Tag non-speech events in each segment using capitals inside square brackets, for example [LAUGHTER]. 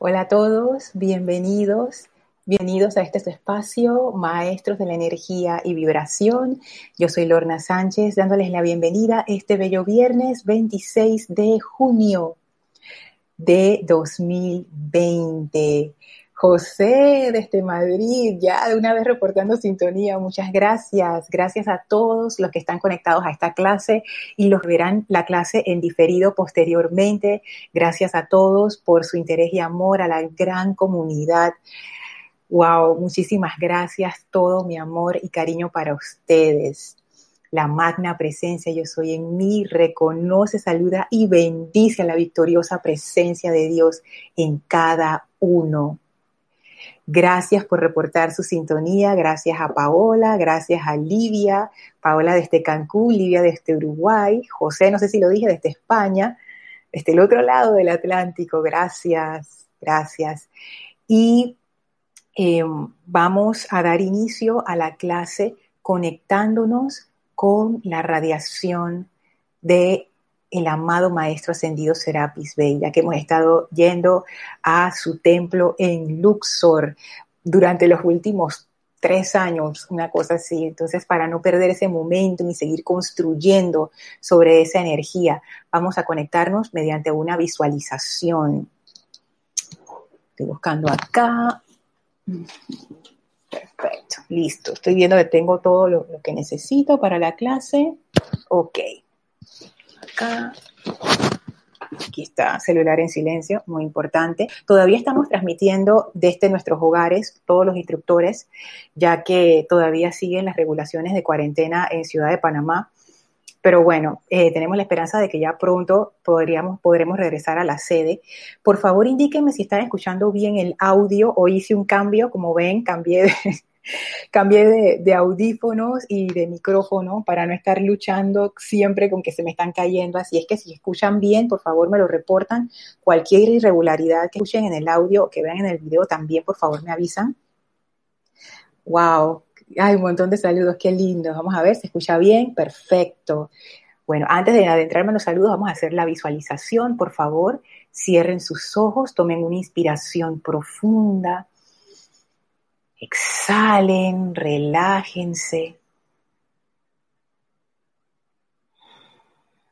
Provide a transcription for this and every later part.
Hola a todos, bienvenidos. Bienvenidos a este espacio, Maestros de la Energía y Vibración. Yo soy Lorna Sánchez, dándoles la bienvenida este bello viernes 26 de junio de 2020. José desde Madrid, ya de una vez reportando sintonía, muchas gracias. Gracias a todos los que están conectados a esta clase y los verán la clase en diferido posteriormente. Gracias a todos por su interés y amor a la gran comunidad. Wow, muchísimas gracias, todo mi amor y cariño para ustedes. La magna presencia yo soy en mí reconoce, saluda y bendice a la victoriosa presencia de Dios en cada uno Gracias por reportar su sintonía, gracias a Paola, gracias a Livia, Paola desde Cancún, Livia desde Uruguay, José, no sé si lo dije, desde España, desde el otro lado del Atlántico, gracias, gracias. Y eh, vamos a dar inicio a la clase conectándonos con la radiación de el amado Maestro Ascendido Serapis Bey, ya que hemos estado yendo a su templo en Luxor durante los últimos tres años, una cosa así. Entonces, para no perder ese momento ni seguir construyendo sobre esa energía, vamos a conectarnos mediante una visualización. Estoy buscando acá. Perfecto, listo. Estoy viendo que tengo todo lo, lo que necesito para la clase. Ok. Aquí está, celular en silencio, muy importante. Todavía estamos transmitiendo desde nuestros hogares, todos los instructores, ya que todavía siguen las regulaciones de cuarentena en Ciudad de Panamá. Pero bueno, eh, tenemos la esperanza de que ya pronto podríamos, podremos regresar a la sede. Por favor, indíquenme si están escuchando bien el audio. Hoy hice un cambio, como ven, cambié de, Cambié de, audífonos y de micrófono para no estar luchando siempre con que se me están cayendo. Así es que si escuchan bien, por favor me lo reportan. Cualquier irregularidad que escuchen en el audio o que vean en el video también, por favor me avisan. Wow, hay un montón de saludos, qué lindo. Vamos a ver, ¿se escucha bien? Perfecto. Bueno, antes de adentrarme en los saludos, vamos a hacer la visualización, por favor. Cierren sus ojos, tomen una inspiración profunda. Exhalen, relájense.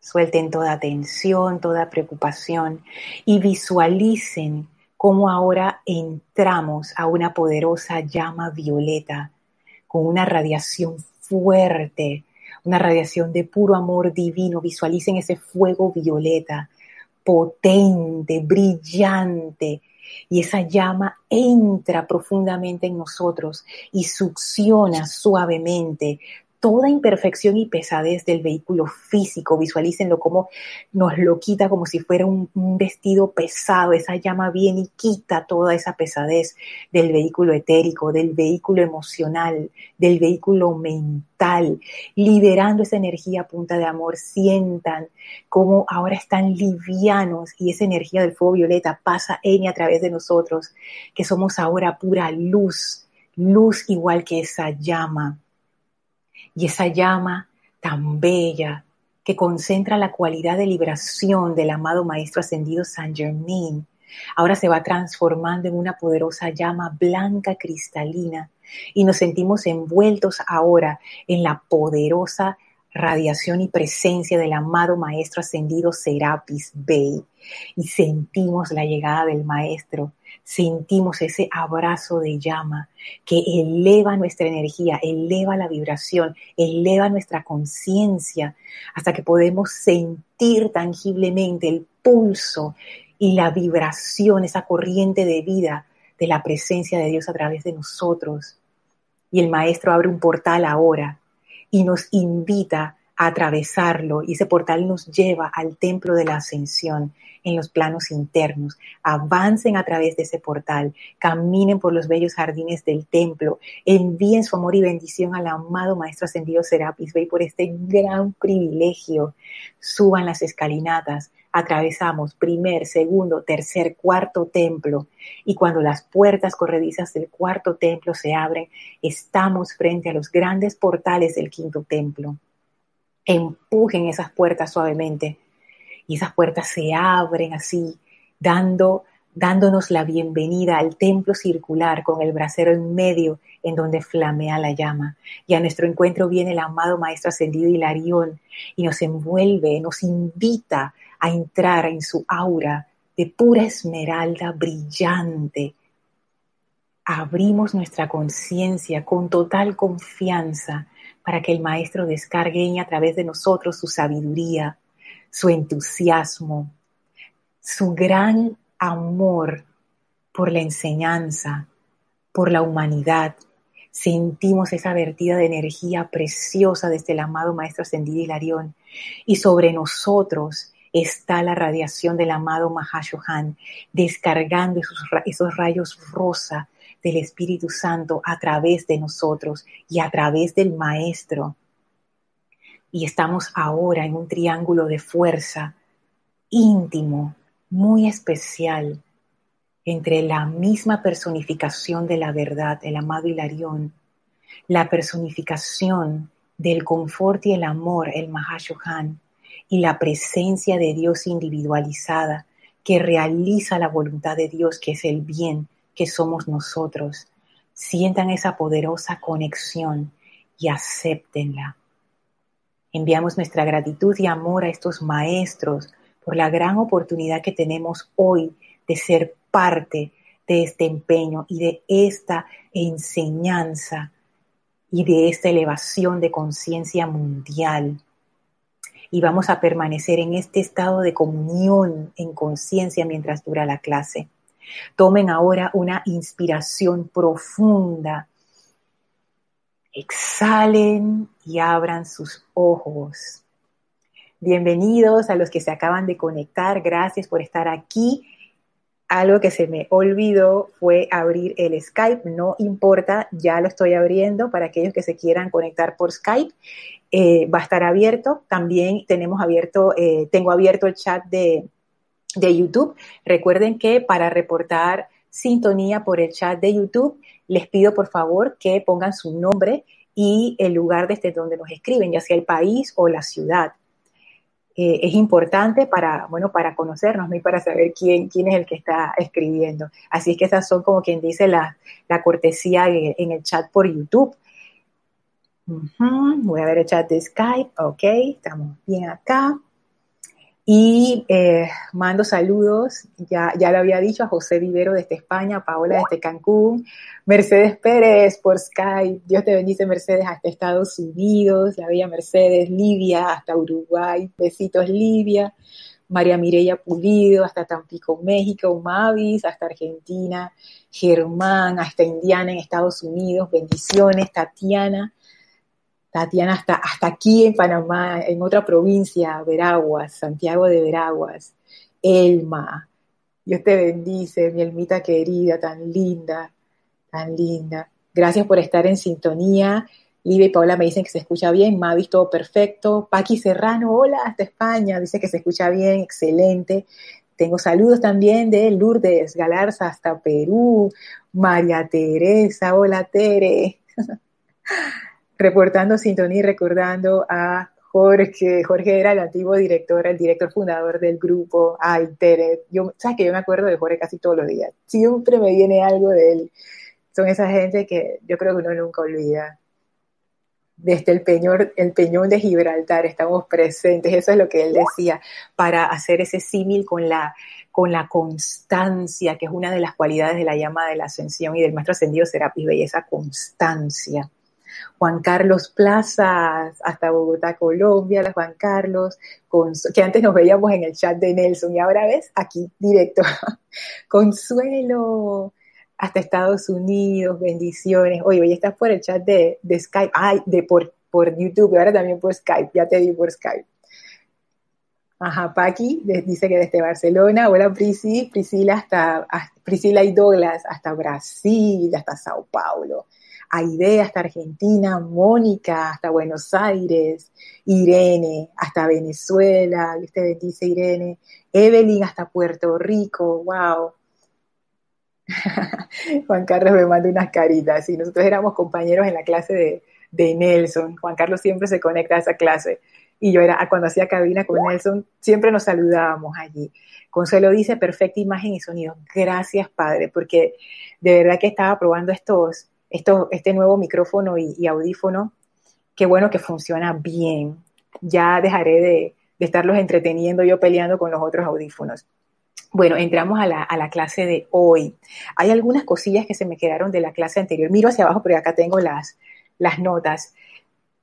Suelten toda tensión, toda preocupación y visualicen cómo ahora entramos a una poderosa llama violeta con una radiación fuerte, una radiación de puro amor divino. Visualicen ese fuego violeta, potente, brillante, y esa llama entra profundamente en nosotros y succiona suavemente toda imperfección y pesadez del vehículo físico. Visualícenlo como nos lo quita como si fuera un, vestido pesado. Esa llama viene y quita toda esa pesadez del vehículo etérico, del vehículo emocional, del vehículo mental, liberando esa energía punta de amor. Sientan cómo ahora están livianos y esa energía del fuego violeta pasa en y a través de nosotros, que somos ahora pura luz, luz igual que esa llama y esa llama tan bella que concentra la cualidad de liberación del amado Maestro Ascendido San Germain, ahora se va transformando en una poderosa llama blanca cristalina y nos sentimos envueltos ahora en la poderosa radiación y presencia del amado Maestro Ascendido Serapis Bey. Y sentimos la llegada del Maestro sentimos ese abrazo de llama que eleva nuestra energía, eleva la vibración, eleva nuestra conciencia, hasta que podemos sentir tangiblemente el pulso y la vibración, esa corriente de vida de la presencia de Dios a través de nosotros. Y el Maestro abre un portal ahora y nos invita atravesarlo y ese portal nos lleva al templo de la ascensión en los planos internos. Avancen a través de ese portal, caminen por los bellos jardines del templo, envíen su amor y bendición al amado Maestro Ascendido Serapis Bey por este gran privilegio. Suban las escalinatas, atravesamos primer, segundo, tercer, cuarto templo y cuando las puertas corredizas del cuarto templo se abren, estamos frente a los grandes portales del quinto templo. Empujen esas puertas suavemente y esas puertas se abren así, dando dándonos la bienvenida al templo circular con el brasero en medio en donde flamea la llama. Y a nuestro encuentro viene el amado Maestro Ascendido Hilarión y nos envuelve, nos invita a entrar en su aura de pura esmeralda brillante. Abrimos nuestra conciencia con total confianza para que el Maestro descargue a través de nosotros su sabiduría, su entusiasmo, su gran amor por la enseñanza, por la humanidad. Sentimos esa vertida de energía preciosa desde el amado Maestro Ascendido Hilarión. Y sobre nosotros está la radiación del amado Mahashohan, descargando esos, esos rayos rosa del Espíritu Santo a través de nosotros y a través del Maestro. Y estamos ahora en un triángulo de fuerza íntimo muy especial entre la misma personificación de la verdad, el amado Hilarión, la personificación del confort y el amor, el Mahashohan, y la presencia de Dios individualizada que realiza la voluntad de Dios, que es el bien que somos nosotros. Sientan esa poderosa conexión y acéptenla. Enviamos nuestra gratitud y amor a estos maestros, por la gran oportunidad que tenemos hoy de ser parte de este empeño y de esta enseñanza y de esta elevación de conciencia mundial. Y vamos a permanecer en este estado de comunión en conciencia mientras dura la clase. Tomen ahora una inspiración profunda. Exhalen y abran sus ojos. Bienvenidos a los que se acaban de conectar. Gracias por estar aquí. Algo que se me olvidó fue abrir el Skype. No importa, ya lo estoy abriendo para aquellos que se quieran conectar por Skype. Eh, va a estar abierto. También tenemos abierto, eh, tengo abierto el chat de, de YouTube. Recuerden que para reportar sintonía por el chat de YouTube, les pido por favor que pongan su nombre y el lugar desde donde nos escriben, ya sea el país o la ciudad. Eh, es importante para, bueno, para conocernos y para saber quién, quién es el que está escribiendo. Así es que esas son como quien dice la, la cortesía en, el chat por YouTube. Voy a ver el chat de Skype. Ok, estamos bien acá. Y eh, mando saludos, ya, ya lo había dicho, a José Vivero desde España, Paola desde Cancún, Mercedes Pérez por Skype, Dios te bendice Mercedes hasta Estados Unidos, la bella Mercedes, Libia hasta Uruguay, besitos Libia, María Mireya Pulido hasta Tampico, México, Mavis hasta Argentina, Germán hasta Indiana en Estados Unidos, bendiciones, Tatiana Tatiana, hasta, hasta aquí en Panamá, en otra provincia, Veraguas, Santiago de Veraguas, Elma, Dios te bendice, mi Elmita querida, tan linda, tan linda. Gracias por estar en sintonía. Lidia y Paola me dicen que se escucha bien, Mavis todo perfecto. Paqui Serrano, hola, hasta España, dice que se escucha bien, excelente. Tengo saludos también de Lourdes Galarza hasta Perú. María Teresa, hola Tere. [LAUGHS] reportando sintonía recordando a Jorge. Jorge era el antiguo director, el director fundador del grupo. Ay, Tere, yo, sabes que yo me acuerdo de Jorge casi todos los días. Siempre me viene algo de él. Son esa gente que yo creo que uno nunca olvida. Desde el peñón, el peñón de Gibraltar estamos presentes, eso es lo que él decía, para hacer ese símil con la, con la constancia, que es una de las cualidades de la llama de la ascensión y del maestro ascendido Serapis esa constancia Juan Carlos Plaza hasta Bogotá, Colombia, la Juan Carlos, que antes nos veíamos en el chat de Nelson y ahora ves aquí directo. [LAUGHS] Consuelo hasta Estados Unidos, bendiciones. Oye, hoy estás por el chat de, Skype, ay, de por, por YouTube, ahora también por Skype, ya te di por Skype. Ajá, Paqui dice que desde Barcelona, hola Priscila hasta, Priscila y Douglas hasta Brasil, hasta Sao Paulo. Aide hasta Argentina, Mónica hasta Buenos Aires, Irene hasta Venezuela, Dios te bendice Irene, Evelyn hasta Puerto Rico, wow. [LAUGHS] Juan Carlos me manda unas caritas y nosotros éramos compañeros en la clase de, de Nelson. Juan Carlos siempre se conecta a esa clase. y yo era, cuando hacía cabina con Nelson, siempre nos saludábamos allí. Consuelo dice, perfecta imagen y sonido. Gracias, Padre, porque de verdad que estaba probando estos, estos, este nuevo micrófono y, audífono. Qué bueno que funciona bien. Ya dejaré de, de estarlos entreteniendo yo peleando con los otros audífonos. Bueno, entramos a la, a la, clase de hoy. Hay algunas cosillas que se me quedaron de la clase anterior. Miro hacia abajo, pero acá tengo las, las notas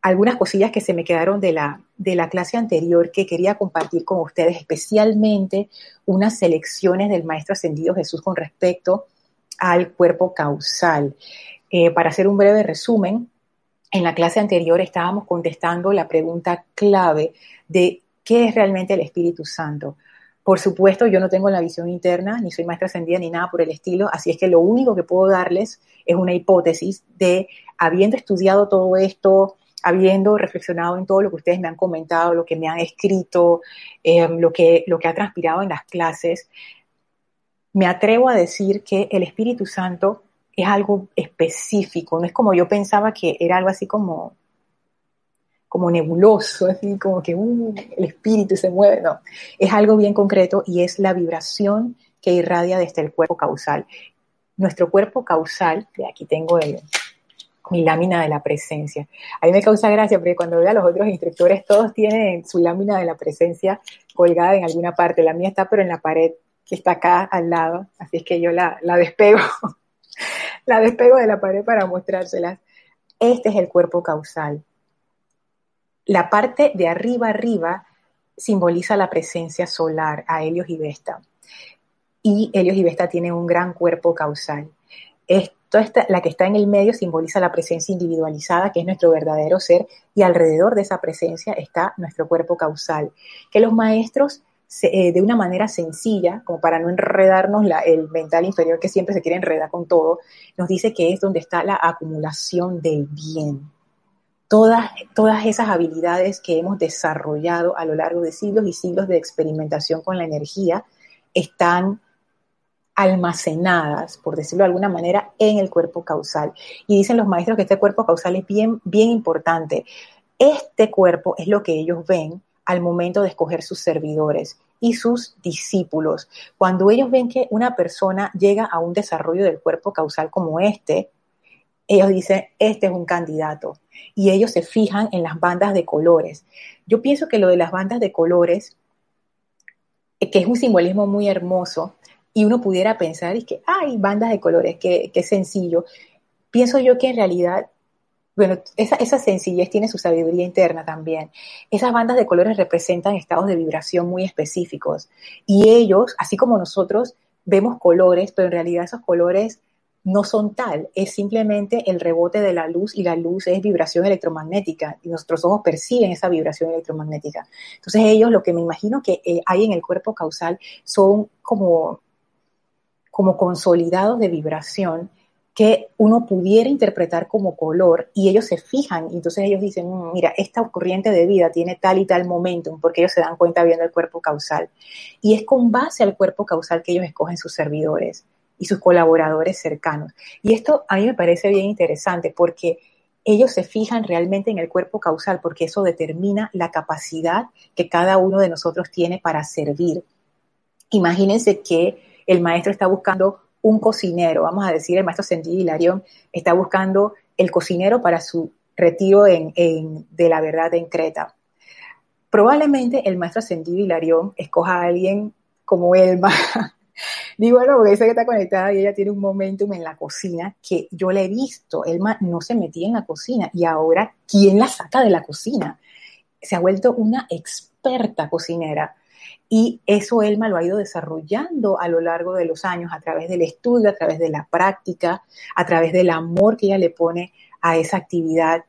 algunas cosillas que se me quedaron de la, de la clase anterior que quería compartir con ustedes, especialmente unas selecciones del Maestro Ascendido Jesús con respecto al cuerpo causal. Eh, para hacer un breve resumen, en la clase anterior estábamos contestando la pregunta clave de qué es realmente el Espíritu Santo. Por supuesto, yo no tengo la visión interna, ni soy maestra ascendida, ni nada por el estilo, así es que lo único que puedo darles es una hipótesis de, habiendo estudiado todo esto, habiendo reflexionado en todo lo que ustedes me han comentado, lo que me han escrito, eh, lo, que, lo que ha transpirado en las clases, me atrevo a decir que el Espíritu Santo es algo específico, no es como yo pensaba que era algo así como, como nebuloso, así como que uh, el espíritu se mueve, no, es algo bien concreto y es la vibración que irradia desde el cuerpo causal. Nuestro cuerpo causal, de aquí tengo el, mi lámina de la presencia. A mí me causa gracia porque cuando veo a los otros instructores, todos tienen su lámina de la presencia colgada en alguna parte. La mía está pero en la pared que está acá al lado, así es que yo la, la despego, [LAUGHS] la despego de la pared para mostrárselas. Este es el cuerpo causal. La parte de arriba arriba simboliza la presencia solar a Helios y Vesta. Y Helios y Vesta tienen un gran cuerpo causal. Este la que está en el medio simboliza la presencia individualizada, que es nuestro verdadero ser, y alrededor de esa presencia está nuestro cuerpo causal, que los maestros eh, de una manera sencilla, como para no enredarnos el mental inferior que siempre se quiere enredar con todo, nos dice que es donde está la acumulación del bien. Todas, todas esas habilidades que hemos desarrollado a lo largo de siglos y siglos de experimentación con la energía están almacenadas, por decirlo de alguna manera, en el cuerpo causal. Y dicen los maestros que este cuerpo causal es bien, bien importante. Este cuerpo es lo que ellos ven al momento de escoger sus servidores y sus discípulos. Cuando ellos ven que una persona llega a un desarrollo del cuerpo causal como este, ellos dicen, este es un candidato. Y ellos se fijan en las bandas de colores. Yo pienso que lo de las bandas de colores, eh, que es un simbolismo muy hermoso, y uno pudiera pensar, y que hay bandas de colores, qué, sencillo. Pienso yo que en realidad, bueno, esa, esa sencillez tiene su sabiduría interna también. Esas bandas de colores representan estados de vibración muy específicos y ellos, así como nosotros, vemos colores, pero en realidad esos colores no son tal, es simplemente el rebote de la luz y la luz es vibración electromagnética y nuestros ojos perciben esa vibración electromagnética. Entonces ellos lo que me imagino que eh, hay en el cuerpo causal son como como consolidados de vibración que uno pudiera interpretar como color y ellos se fijan y entonces ellos dicen, mm, mira, esta corriente de vida tiene tal y tal momentum porque ellos se dan cuenta viendo el cuerpo causal. Y es con base al cuerpo causal que ellos escogen sus servidores y sus colaboradores cercanos. Y esto a mí me parece bien interesante porque ellos se fijan realmente en el cuerpo causal porque eso determina la capacidad que cada uno de nosotros tiene para servir. Imagínense que el maestro está buscando un cocinero, vamos a decir, el maestro Sentido Hilarión está buscando el cocinero para su retiro en, de la verdad en Creta. Probablemente el maestro Ascendido Hilarión escoja a alguien como Elma. [LAUGHS] Digo, bueno, porque dice que está conectada y ella tiene un momentum en la cocina que yo la he visto. Elma no se metía en la cocina y ahora, ¿quién la saca de la cocina? Se ha vuelto una experta cocinera. Y eso Elma lo ha ido desarrollando a lo largo de los años a través del estudio, a través de la práctica, a través del amor que ella le pone a esa actividad.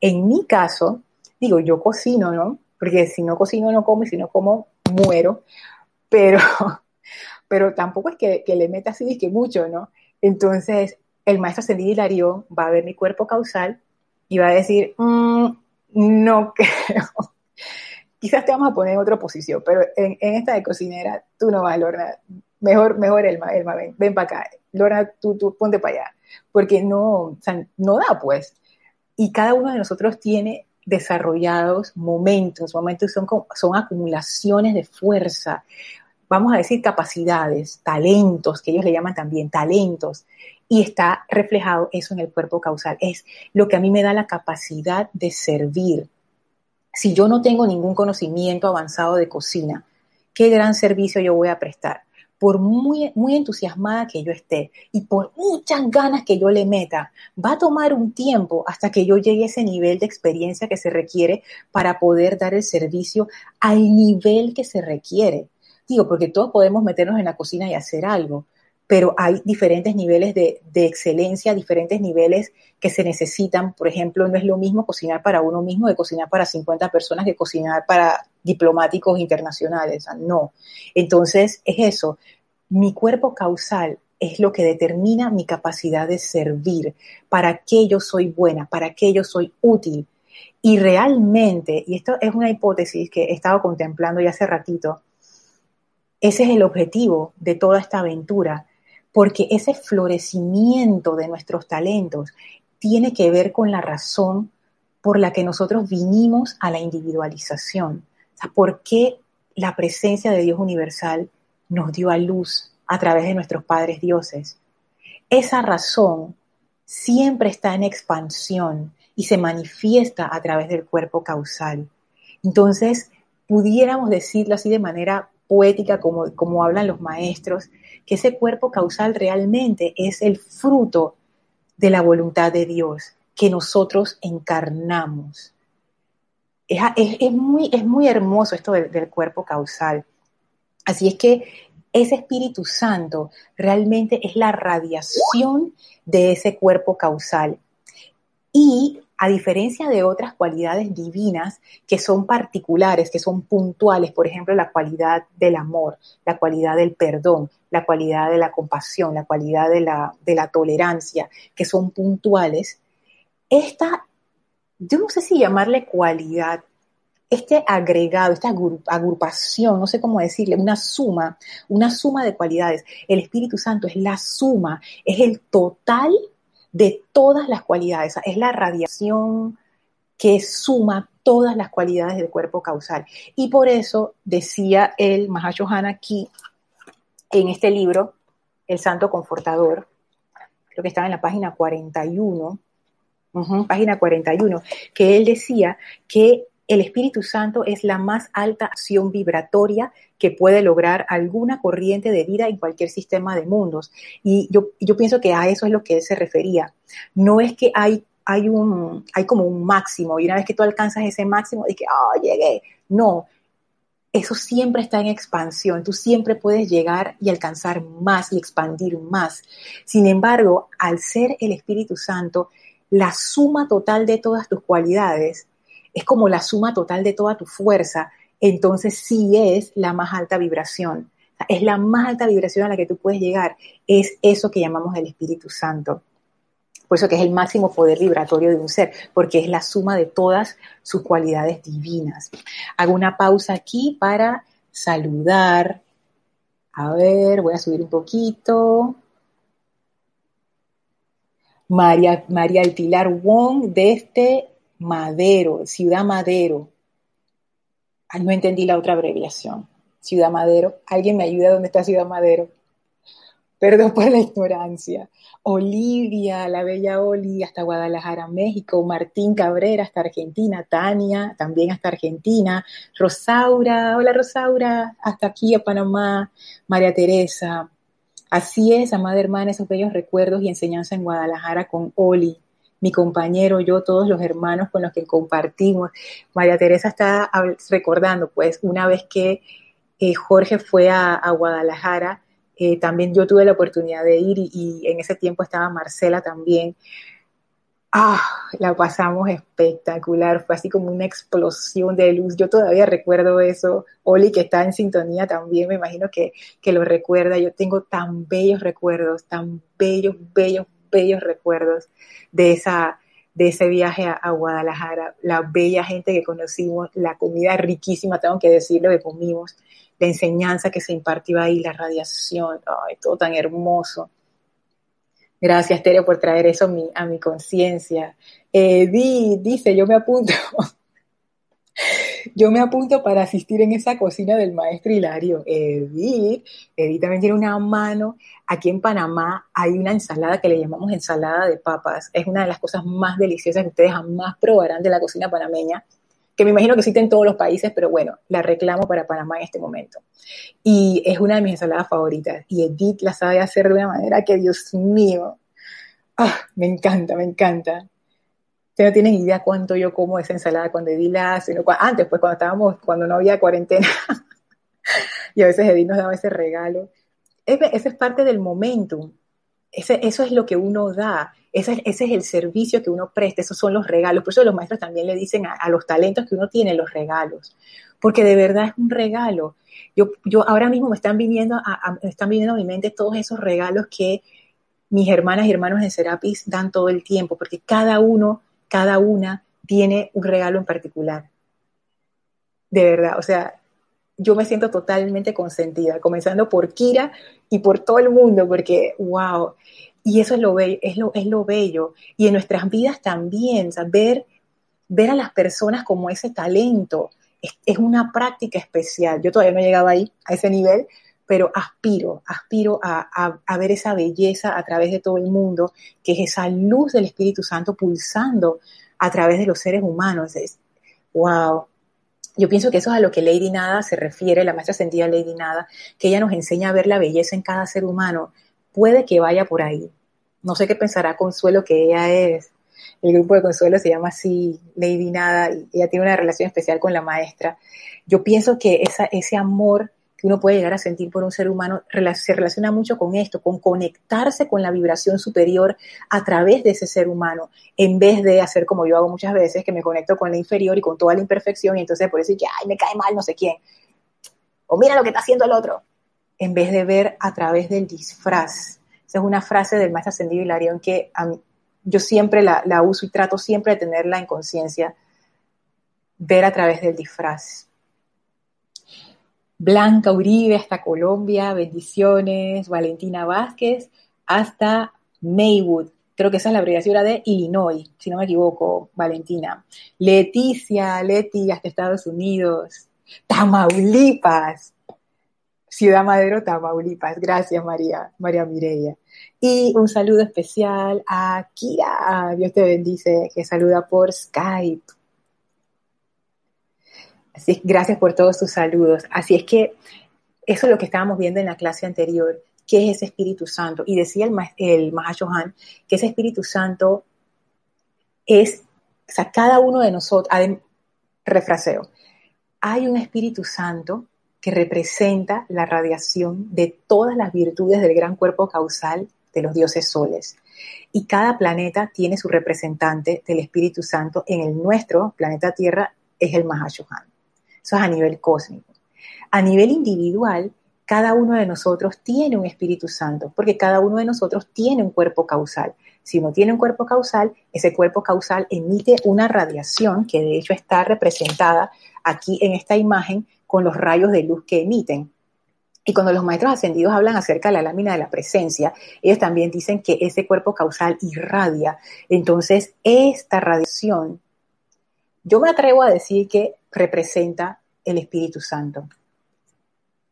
En mi caso, digo, yo cocino, ¿no? Porque si no cocino no como y si no como muero, pero, [LAUGHS] pero tampoco es que, le meta así que mucho, ¿no? Entonces, el maestro Ascendido Hilarión va a ver mi cuerpo causal y va a decir, mm, no [LAUGHS] creo quizás te vamos a poner en otra posición, pero en, esta de cocinera, tú no vas, Lorna. Mejor, mejor Elma, Elma, ven, ven para acá. Lorna, tú, tú ponte para allá. Porque no, o sea, no da, pues. Y cada uno de nosotros tiene desarrollados momentos, momentos son, son acumulaciones de fuerza, vamos a decir capacidades, talentos, que ellos le llaman también talentos, y está reflejado eso en el cuerpo causal. Es lo que a mí me da la capacidad de servir. Si yo no tengo ningún conocimiento avanzado de cocina, ¿qué gran servicio yo voy a prestar? por muy, muy entusiasmada que yo esté y por muchas ganas que yo le meta, va a tomar un tiempo hasta que yo llegue a ese nivel de experiencia que se requiere para poder dar el servicio al nivel que se requiere. Digo, porque todos podemos meternos en la cocina y hacer algo, pero hay diferentes niveles de, de, excelencia, diferentes niveles que se necesitan. Por ejemplo, no es lo mismo cocinar para uno mismo de cocinar para 50 personas que cocinar para diplomáticos internacionales. no. Entonces, es eso. Mi cuerpo causal es lo que determina mi capacidad de servir, para qué yo soy buena, para qué yo soy útil. Y realmente, y esto es una hipótesis que he estado contemplando ya hace ratito, ese es el objetivo de toda esta aventura, porque ese florecimiento de nuestros talentos tiene que ver con la razón por la que nosotros vinimos a la individualización. O sea, ¿por qué la presencia de Dios universal nos dio a luz a través de nuestros padres dioses? Esa razón siempre está en expansión y se manifiesta a través del cuerpo causal. Entonces, pudiéramos decirlo así de manera poética, como, como hablan los maestros, que ese cuerpo causal realmente es el fruto de la voluntad de Dios que nosotros encarnamos es, muy, es muy hermoso esto del, cuerpo causal. Así es que ese Espíritu Santo realmente es la radiación de ese cuerpo causal. Y a diferencia de otras cualidades divinas que son particulares, que son puntuales, por ejemplo, la cualidad del amor, la cualidad del perdón, la cualidad de la compasión, la cualidad de la, de la tolerancia, que son puntuales, esta yo no sé si llamarle cualidad, este agregado, esta agrupación, no sé cómo decirle, una suma, una suma de cualidades. El Espíritu Santo es la suma, es el total de todas las cualidades, es la radiación que suma todas las cualidades del cuerpo causal. Y por eso decía el Mahashohan aquí, en este libro, El Santo Confortador, creo que estaba en la página 41, página 41, que él decía que el Espíritu Santo es la más alta acción vibratoria que puede lograr alguna corriente de vida en cualquier sistema de mundos. Y yo, yo pienso que a eso es lo que él se refería. No es que hay, hay, un, hay como un máximo y una vez que tú alcanzas ese máximo, es que, oh, llegué. No, eso siempre está en expansión. Tú siempre puedes llegar y alcanzar más y expandir más. Sin embargo, al ser el Espíritu Santo, la suma total de todas tus cualidades es como la suma total de toda tu fuerza, entonces sí es la más alta vibración. Es la más alta vibración a la que tú puedes llegar. Es eso que llamamos el Espíritu Santo. Por eso que es el máximo poder vibratorio de un ser, porque es la suma de todas sus cualidades divinas. Hago una pausa aquí para saludar. A ver, voy a subir un poquito. María, María Altilar Wong este Madero, Ciudad Madero. Ay, no entendí la otra abreviación. Ciudad Madero. ¿Alguien me ayuda dónde está Ciudad Madero? [LAUGHS] Perdón por la ignorancia. Olivia, la bella Oli, hasta Guadalajara, México. Martín Cabrera, hasta Argentina. Tania, también hasta Argentina. Rosaura, hola Rosaura, hasta aquí a Panamá. María Teresa, Así es, amada hermana, esos bellos recuerdos y enseñanza en Guadalajara con Oli, mi compañero, yo, todos los hermanos con los que compartimos. María Teresa está recordando, pues, una vez que eh, Jorge fue a, Guadalajara, eh, también yo tuve la oportunidad de ir y, en ese tiempo estaba Marcela también. Ah, la pasamos espectacular, fue así como una explosión de luz. Yo todavía recuerdo eso. Oli, que está en sintonía también, me imagino que, que lo recuerda. Yo tengo tan bellos recuerdos, tan bellos, bellos, bellos recuerdos de, esa, de ese viaje a, Guadalajara, la bella gente que conocimos, la comida riquísima, tengo que decirlo, que comimos, la enseñanza que se impartió ahí, la radiación, ay, todo tan hermoso Gracias, Tere, por traer eso a mi, mi conciencia. Edith dice, yo me apunto. [LAUGHS] yo me apunto para asistir en esa cocina del maestro Hilario. Edith, Edith también tiene una mano. Aquí en Panamá hay una ensalada que le llamamos ensalada de papas. Es una de las cosas más deliciosas que ustedes jamás probarán de la cocina panameña que me imagino que existe en todos los países, pero bueno, la reclamo para Panamá en este momento. Y es una de mis ensaladas favoritas. Y Edith la sabe hacer de una manera que, Dios mío, ah, me encanta, me encanta. Ustedes no tienen idea cuánto yo como esa ensalada cuando Edith la hace, antes, pues cuando estábamos, cuando no había cuarentena. [LAUGHS] y a veces Edith nos daba ese regalo. Ese, es parte del momentum. Ese, eso es lo que uno da. Ese, es el servicio que uno presta, esos son los regalos. Por eso los maestros también le dicen a, los talentos que uno tiene los regalos, porque de verdad es un regalo. Yo, yo ahora mismo me están viniendo a, están viniendo a mi mente todos esos regalos que mis hermanas y hermanos en Serapis dan todo el tiempo, porque cada uno, cada una tiene un regalo en particular. De verdad, o sea, yo me siento totalmente consentida, comenzando por Kira y por todo el mundo, porque, wow, y eso es lo bello, es lo, es lo bello. Y en nuestras vidas también, ver, ver a las personas como ese talento es, una práctica especial. Yo todavía no he llegado ahí, a ese nivel, pero aspiro, aspiro a, a, ver esa belleza a través de todo el mundo, que es esa luz del Espíritu Santo pulsando a través de los seres humanos. Es, wow. Yo pienso que eso es a lo que Lady Nada se refiere, la maestra sentida Lady Nada, que ella nos enseña a ver la belleza en cada ser humano. Puede que vaya por ahí. No sé qué pensará Consuelo que ella es. El grupo de Consuelo se llama así Lady Nada y ella tiene una relación especial con la maestra. Yo pienso que esa, ese amor que uno puede llegar a sentir por un ser humano se relaciona mucho con esto, con conectarse con la vibración superior a través de ese ser humano, en vez de hacer como yo hago muchas veces, que me conecto con la inferior y con toda la imperfección y entonces por decir que, ay, me cae mal no sé quién. O mira lo que está haciendo el otro. En vez de ver a través del disfraz esa es una frase del maestro ascendido Hilarión que yo siempre la, uso y trato siempre de tenerla en conciencia, ver a través del disfraz. Blanca Uribe hasta Colombia, bendiciones. Valentina Vázquez hasta Maywood. Creo que esa es la abreviación de Illinois, si no me equivoco, Valentina. Leticia, Leti hasta Estados Unidos. Tamaulipas. Ciudad Madero, Tamaulipas. Gracias, María, María Mireya. Y un saludo especial a Kira, Dios te bendice, que saluda por Skype. Gracias por todos tus saludos. Así es que eso es lo que estábamos viendo en la clase anterior, que es ese Espíritu Santo. Y decía el, el Mahashohan que ese Espíritu Santo es, o sea, cada uno de nosotros, refraseo, hay un Espíritu Santo que representa la radiación de todas las virtudes del gran cuerpo causal de los dioses soles. Y cada planeta tiene su representante del Espíritu Santo. En el nuestro planeta Tierra es el Mahashohan. Eso es a nivel cósmico. A nivel individual, cada uno de nosotros tiene un Espíritu Santo, porque cada uno de nosotros tiene un cuerpo causal. Si uno tiene un cuerpo causal, ese cuerpo causal emite una radiación que de hecho está representada aquí en esta imagen con los rayos de luz que emiten. Y cuando los maestros ascendidos hablan acerca de la lámina de la presencia, ellos también dicen que ese cuerpo causal irradia. Entonces, esta radiación, yo me atrevo a decir que representa el Espíritu Santo.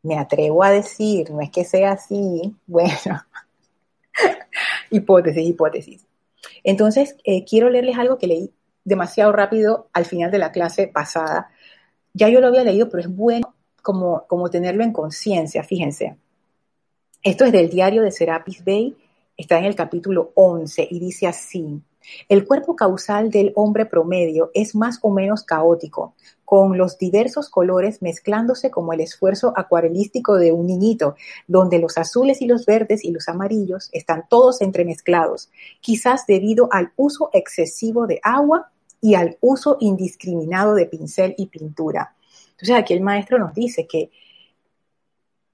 Me atrevo a decir, no es que sea así, [LAUGHS] bueno, hipótesis, hipótesis. Entonces, eh, quiero leerles algo que leí demasiado rápido al final de la clase pasada, ya yo lo había leído, pero es bueno como, como tenerlo en conciencia, fíjense. Esto es del diario de Serapis Bay, está en el capítulo 11 y dice así, el cuerpo causal del hombre promedio es más o menos caótico, con los diversos colores mezclándose como el esfuerzo acuarelístico de un niñito, donde los azules y los verdes y los amarillos están todos entremezclados, quizás debido al uso excesivo de agua y al uso indiscriminado de pincel y pintura. Entonces aquí el maestro nos dice que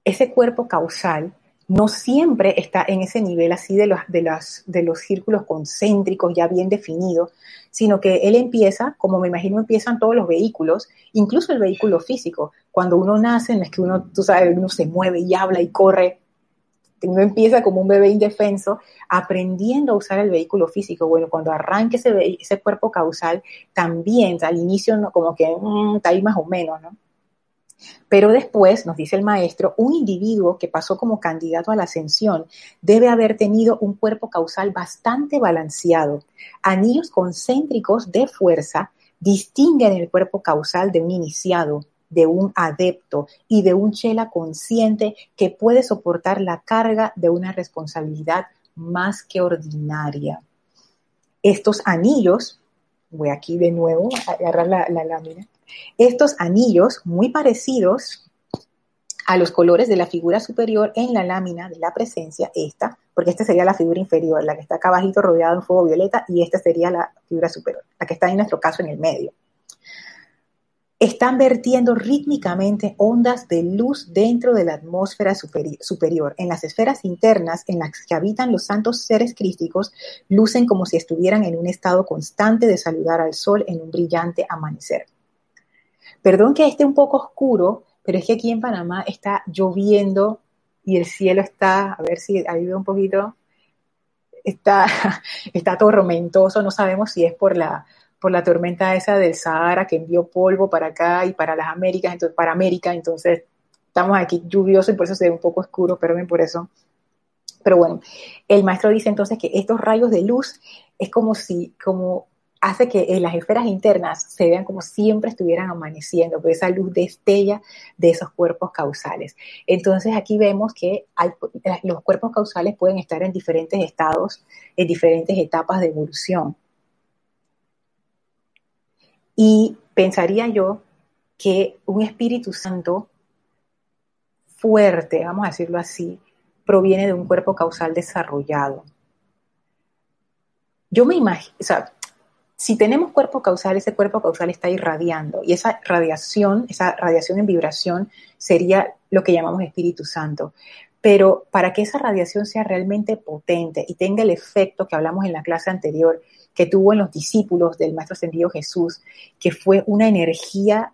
ese cuerpo causal no siempre está en ese nivel así de los, de, de los círculos concéntricos ya bien definidos, sino que él empieza, como me imagino empiezan todos los vehículos, incluso el vehículo físico. Cuando uno nace, no es que uno, tú sabes, uno se mueve y habla y corre, uno empieza como un bebé indefenso aprendiendo a usar el vehículo físico. Bueno, cuando arranque ese, ese cuerpo causal, también al inicio como que mm, está ahí más o menos, ¿no? Pero después, nos dice el maestro, un individuo que pasó como candidato a la ascensión debe haber tenido un cuerpo causal bastante balanceado. Anillos concéntricos de fuerza distinguen el cuerpo causal de un iniciado, de un adepto y de un chela consciente que puede soportar la carga de una responsabilidad más que ordinaria. Estos anillos, voy aquí de nuevo a agarrar la, la lámina, estos anillos, muy parecidos a los colores de la figura superior en la lámina de la presencia, esta, porque esta sería la figura inferior, la que está acá abajito rodeada en fuego violeta, y esta sería la figura superior, la que está en nuestro caso en el medio. Están vertiendo rítmicamente ondas de luz dentro de la atmósfera superior. En las esferas internas en las que habitan los santos seres crísticos, lucen como si estuvieran en un estado constante de saludar al sol en un brillante amanecer. Perdón que esté un poco oscuro, pero es que aquí en Panamá está lloviendo y el cielo está, a ver si ahí veo un poquito, está, [LAUGHS] está tormentoso, no sabemos si es por la, por la tormenta esa del Sahara que envió polvo para acá y para las Américas, entonces, para América, entonces estamos aquí lluvioso y por eso se ve un poco oscuro, perdón por eso. Pero bueno, el maestro dice entonces que estos rayos de luz es como si, como hace que en las esferas internas se vean como siempre estuvieran amaneciendo, por esa luz destella de esos cuerpos causales. Entonces aquí vemos que los cuerpos causales pueden estar en diferentes estados, en diferentes etapas de evolución. Y pensaría yo que un Espíritu Santo fuerte, vamos a decirlo así, proviene de un cuerpo causal desarrollado. Yo me imagino, o sea, si tenemos cuerpo causal, ese cuerpo causal está irradiando y esa radiación, esa radiación en vibración sería lo que llamamos Espíritu Santo. Pero para que esa radiación sea realmente potente y tenga el efecto que hablamos en la clase anterior, que tuvo en los discípulos del Maestro Ascendido Jesús, que fue una energía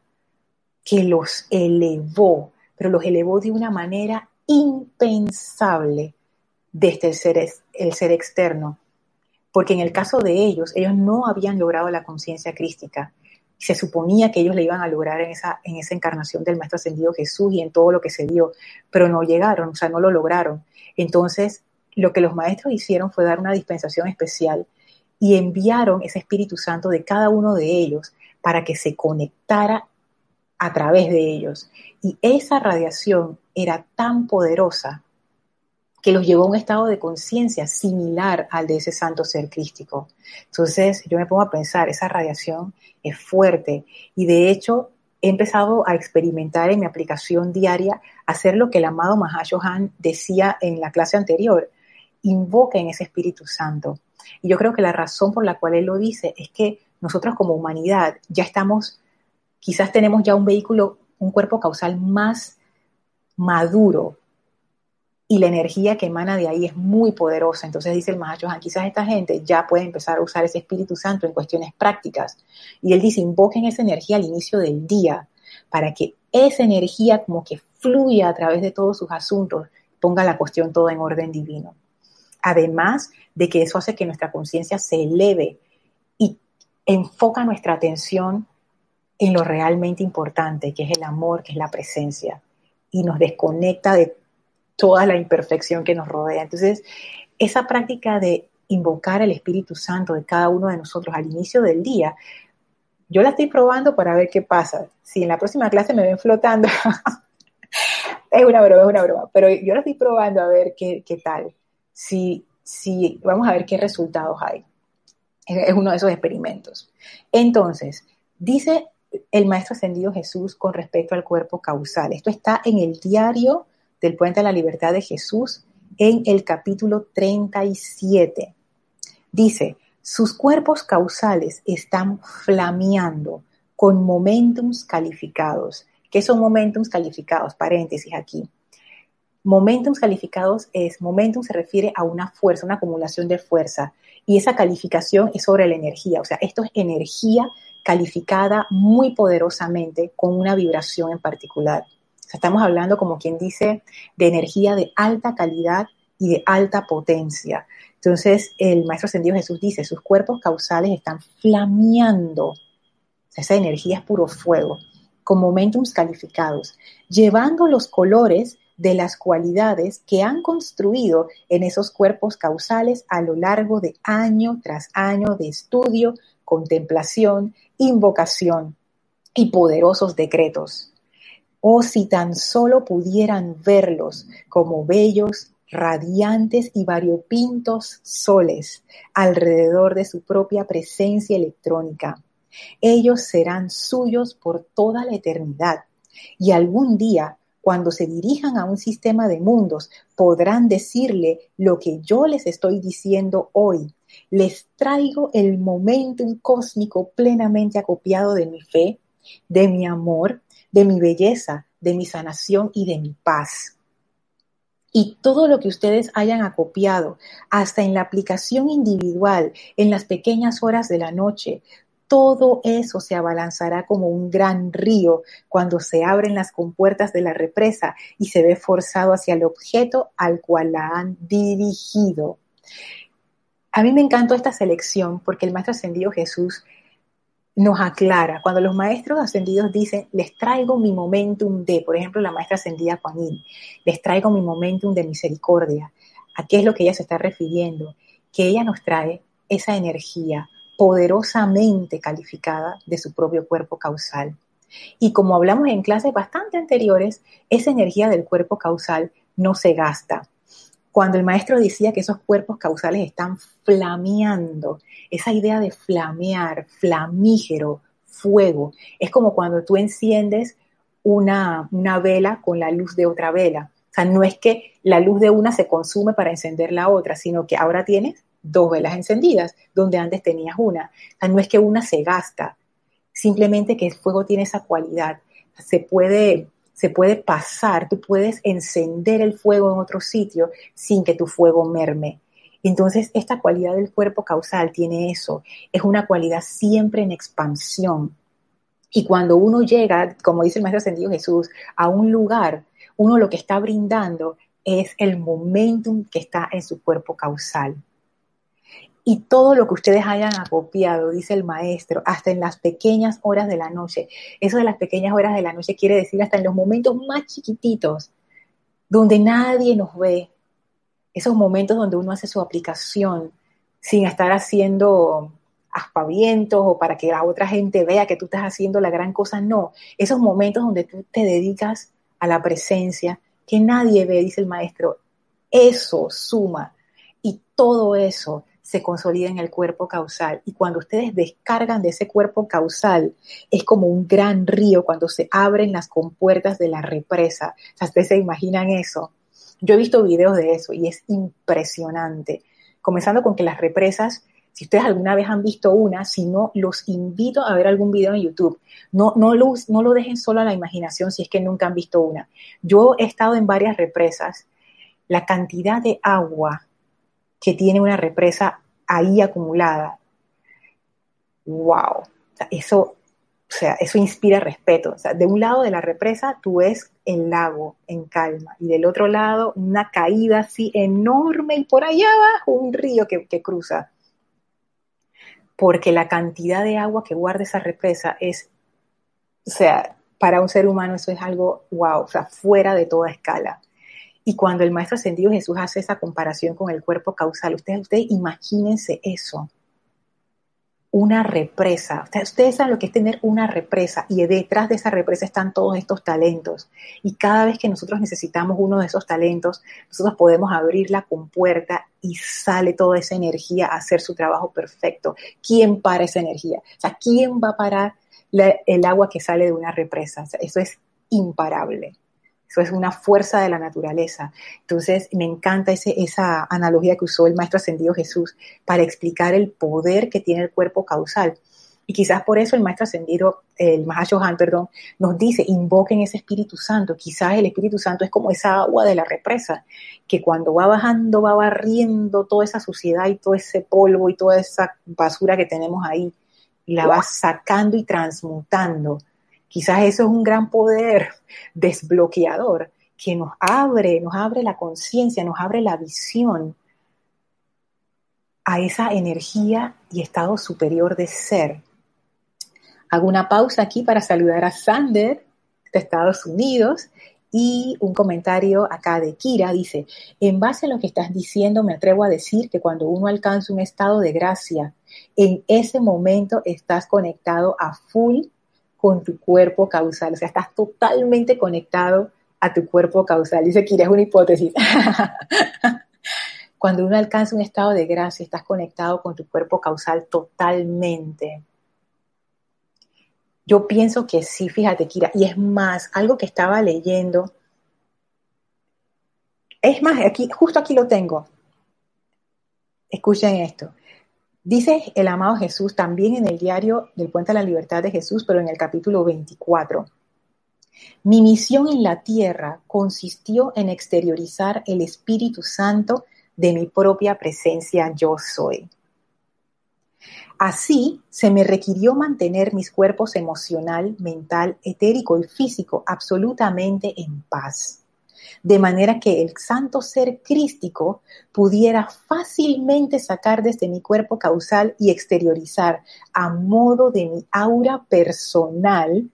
que los elevó, pero los elevó de una manera impensable desde el ser, el ser externo porque en el caso de ellos, ellos no habían logrado la conciencia crística. Se suponía que ellos le iban a lograr en esa, en esa encarnación del Maestro Ascendido Jesús y en todo lo que se dio, pero no llegaron, o sea, no lo lograron. Entonces, lo que los maestros hicieron fue dar una dispensación especial y enviaron ese Espíritu Santo de cada uno de ellos para que se conectara a través de ellos. Y esa radiación era tan poderosa que los llevó a un estado de conciencia similar al de ese santo ser crístico. Entonces yo me pongo a pensar, esa radiación es fuerte y de hecho he empezado a experimentar en mi aplicación diaria hacer lo que el amado Mahashohan decía en la clase anterior, invoquen ese Espíritu Santo. Y yo creo que la razón por la cual él lo dice es que nosotros como humanidad ya estamos, quizás tenemos ya un vehículo, un cuerpo causal más maduro, y la energía que emana de ahí es muy poderosa. Entonces dice el Mahacho quizás esta gente ya puede empezar a usar ese Espíritu Santo en cuestiones prácticas. Y él dice, invoquen esa energía al inicio del día para que esa energía como que fluya a través de todos sus asuntos, ponga la cuestión toda en orden divino. Además de que eso hace que nuestra conciencia se eleve y enfoca nuestra atención en lo realmente importante, que es el amor, que es la presencia, y nos desconecta de toda la imperfección que nos rodea. Entonces, esa práctica de invocar el Espíritu Santo de cada uno de nosotros al inicio del día, yo la estoy probando para ver qué pasa. Si en la próxima clase me ven flotando, [LAUGHS] es una broma, es una broma, pero yo la estoy probando a ver qué, tal. Si, si, vamos a ver qué resultados hay. Es uno de esos experimentos. Entonces, dice el Maestro Ascendido Jesús con respecto al cuerpo causal. Esto está en el diario del Puente a la Libertad de Jesús en el capítulo 37. Dice, sus cuerpos causales están flameando con momentums calificados. ¿Qué son momentums calificados? Paréntesis aquí. Momentums calificados es, momentum se refiere a una fuerza, una acumulación de fuerza, y esa calificación es sobre la energía, o sea, esto es energía calificada muy poderosamente con una vibración en particular estamos hablando, como quien dice, de energía de alta calidad y de alta potencia. Entonces, el Maestro Ascendido Jesús dice, sus cuerpos causales están flameando. esa energía es puro fuego, con momentums calificados, llevando los colores de las cualidades que han construido en esos cuerpos causales a lo largo de año tras año de estudio, contemplación, invocación y poderosos decretos. Oh, si tan solo pudieran verlos como bellos, radiantes y variopintos soles alrededor de su propia presencia electrónica. Ellos serán suyos por toda la eternidad y algún día, cuando se dirijan a un sistema de mundos, podrán decirle lo que yo les estoy diciendo hoy. Les traigo el momentum cósmico plenamente acopiado de mi fe, de mi amor, de mi belleza, de mi sanación y de mi paz. Y todo lo que ustedes hayan acopiado, hasta en la aplicación individual, en las pequeñas horas de la noche, todo eso se abalanzará como un gran río cuando se abren las compuertas de la represa y se ve forzado hacia el objeto al cual la han dirigido. A mí me encantó esta selección porque el Maestro Ascendido Jesús nos aclara. Cuando los maestros ascendidos dicen, les traigo mi momentum de, por ejemplo, la maestra ascendida Kuan les traigo mi momentum de misericordia. ¿A qué es lo que ella se está refiriendo? Que ella nos trae esa energía poderosamente calificada de su propio cuerpo causal. Y como hablamos en clases bastante anteriores, esa energía del cuerpo causal no se gasta, cuando el maestro decía que esos cuerpos causales están flameando, esa idea de flamear, flamígero, fuego, es como cuando tú enciendes una, una vela con la luz de otra vela. O sea, no es que la luz de una se consume para encender la otra, sino que ahora tienes dos velas encendidas, donde antes tenías una. O sea, no es que una se gasta, simplemente que el fuego tiene esa cualidad. Se puede se puede pasar, tú puedes encender el fuego en otro sitio sin que tu fuego merme. Entonces, esta cualidad del cuerpo causal tiene eso, es una cualidad siempre en expansión. Y cuando uno llega, como dice el Maestro Ascendido Jesús, a un lugar, uno lo que está brindando es el momentum que está en su cuerpo causal y todo lo que ustedes hayan acopiado, dice el maestro, hasta en las pequeñas horas de la noche. Eso de las pequeñas horas de la noche quiere decir hasta en los momentos más chiquititos, donde nadie nos ve. Esos momentos donde uno hace su aplicación sin estar haciendo aspavientos o para que la otra gente vea que tú estás haciendo la gran cosa. No, esos momentos donde tú te dedicas a la presencia que nadie ve, dice el maestro, eso suma. Y todo eso se consolida en el cuerpo causal. Y cuando ustedes descargan de ese cuerpo causal, es como un gran río cuando se abren las compuertas de la represa. O ustedes se imaginan eso. Yo he visto videos de eso y es impresionante. Comenzando con que las represas, si ustedes alguna vez han visto una, si no, los invito a ver algún video en YouTube. No, no, lo, no lo dejen solo a la imaginación si es que nunca han visto una. Yo he estado en varias represas. La cantidad de agua que tiene una represa ahí acumulada. ¡Wow! eso, o sea, eso inspira respeto. O sea, de un lado de la represa tú ves el lago en calma y del otro lado una caída así enorme y por allá abajo un río que, que cruza. Porque la cantidad de agua que guarda esa represa es, o sea, para un ser humano eso es algo wow, o sea, fuera de toda escala. Y cuando el Maestro Ascendido Jesús hace esa comparación con el cuerpo causal, ustedes, ustedes imagínense eso. Una represa. Ustedes saben lo que es tener una represa y detrás de esa represa están todos estos talentos. Y cada vez que nosotros necesitamos uno de esos talentos, nosotros podemos abrir la compuerta y sale toda esa energía a hacer su trabajo perfecto. ¿Quién para esa energía? O ¿quién va a parar el agua que sale de una represa? eso es imparable. Eso es una fuerza de la naturaleza. Entonces, me encanta ese, esa analogía que usó el Maestro Ascendido Jesús para explicar el poder que tiene el cuerpo causal. Y quizás por eso el Maestro Ascendido, el Mahashohan, perdón, nos dice, invoquen ese Espíritu Santo. Quizás el Espíritu Santo es como esa agua de la represa, que cuando va bajando, va barriendo toda esa suciedad y todo ese polvo y toda esa basura que tenemos ahí, la va sacando y transmutando Quizás eso es un gran poder desbloqueador que nos abre, nos abre la conciencia, nos abre la visión a esa energía y estado superior de ser. Hago una pausa aquí para saludar a Sander de Estados Unidos y un comentario acá de Kira dice, en base a lo que estás diciendo me atrevo a decir que cuando uno alcanza un estado de gracia, en ese momento estás conectado a full con tu cuerpo causal, o sea, estás totalmente conectado a tu cuerpo causal. Dice Kira, es una hipótesis. [LAUGHS] cuando uno alcanza un estado de gracia, estás conectado con tu cuerpo causal totalmente. Yo pienso que sí, fíjate, Kira. Y es más, algo que estaba leyendo. Es más, aquí, justo aquí lo tengo. Escuchen esto. Dice el amado Jesús también en el diario del Puente a la Libertad de Jesús, pero en el capítulo 24. Mi misión en la tierra consistió en exteriorizar el Espíritu Santo de mi propia presencia yo soy. Así, se me requirió mantener mis cuerpos emocional, mental, etérico y físico absolutamente en paz, de manera que el santo ser crístico pudiera fácilmente sacar desde mi cuerpo causal y exteriorizar a modo de mi aura personal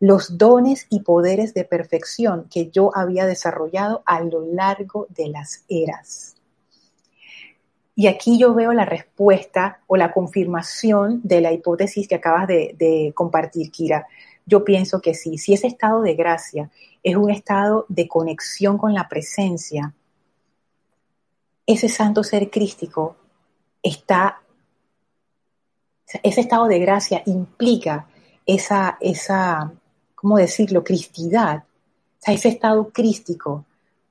los dones y poderes de perfección que yo había desarrollado a lo largo de las eras. Y aquí yo veo la respuesta o la confirmación de la hipótesis que acabas de, compartir, Kira. Yo pienso que sí, si ese estado de gracia es un estado de conexión con la presencia, ese santo ser crístico está, ese estado de gracia implica esa, esa, ¿cómo decirlo?, cristidad, o sea, ese estado crístico,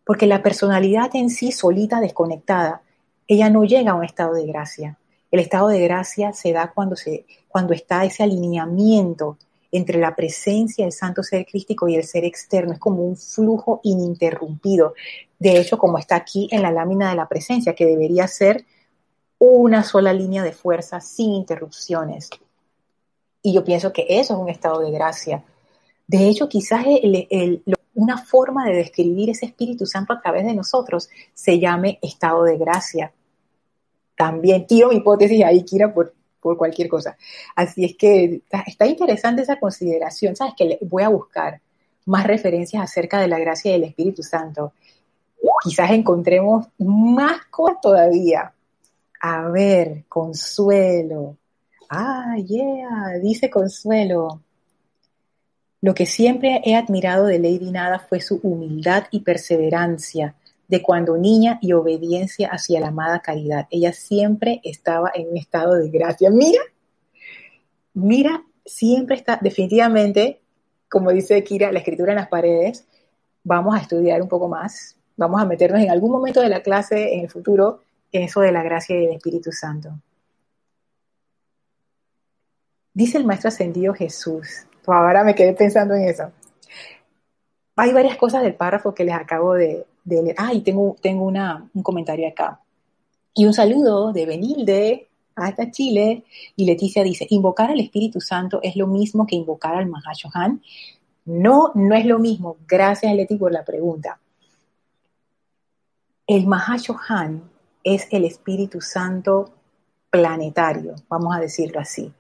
porque la personalidad en sí solita, desconectada, ella no llega a un estado de gracia. El estado de gracia se da cuando, se, cuando está ese alineamiento entre la presencia del santo ser crístico y el ser externo. Es como un flujo ininterrumpido. De hecho, como está aquí en la lámina de la presencia, que debería ser una sola línea de fuerza sin interrupciones. Y yo pienso que eso es un estado de gracia. De hecho, quizás una forma de describir ese Espíritu Santo a través de nosotros se llame estado de gracia también tiro mi hipótesis ahí, Kira, por, por cualquier cosa. Así es que está, interesante esa consideración. Sabes que voy a buscar más referencias acerca de la gracia del Espíritu Santo. Quizás encontremos más cosas todavía. A ver, Consuelo. Ah, yeah, dice Consuelo. Lo que siempre he admirado de Lady Nada fue su humildad y perseverancia de cuando niña y obediencia hacia la amada caridad. Ella siempre estaba en un estado de gracia. Mira, mira, siempre está, definitivamente, como dice Kira, la escritura en las paredes, vamos a estudiar un poco más, vamos a meternos en algún momento de la clase en el futuro en eso de la gracia y del Espíritu Santo. Dice el Maestro Ascendido Jesús, ahora me quedé pensando en eso. Hay varias cosas del párrafo que les acabo de, de ah, y tengo, tengo una, un comentario acá. Y un saludo de Benilde hasta Chile. Y Leticia dice, invocar al Espíritu Santo es lo mismo que invocar al Mahashohan. No, no es lo mismo. Gracias, Leti, por la pregunta. El Mahashohan es el Espíritu Santo planetario, vamos a decirlo así.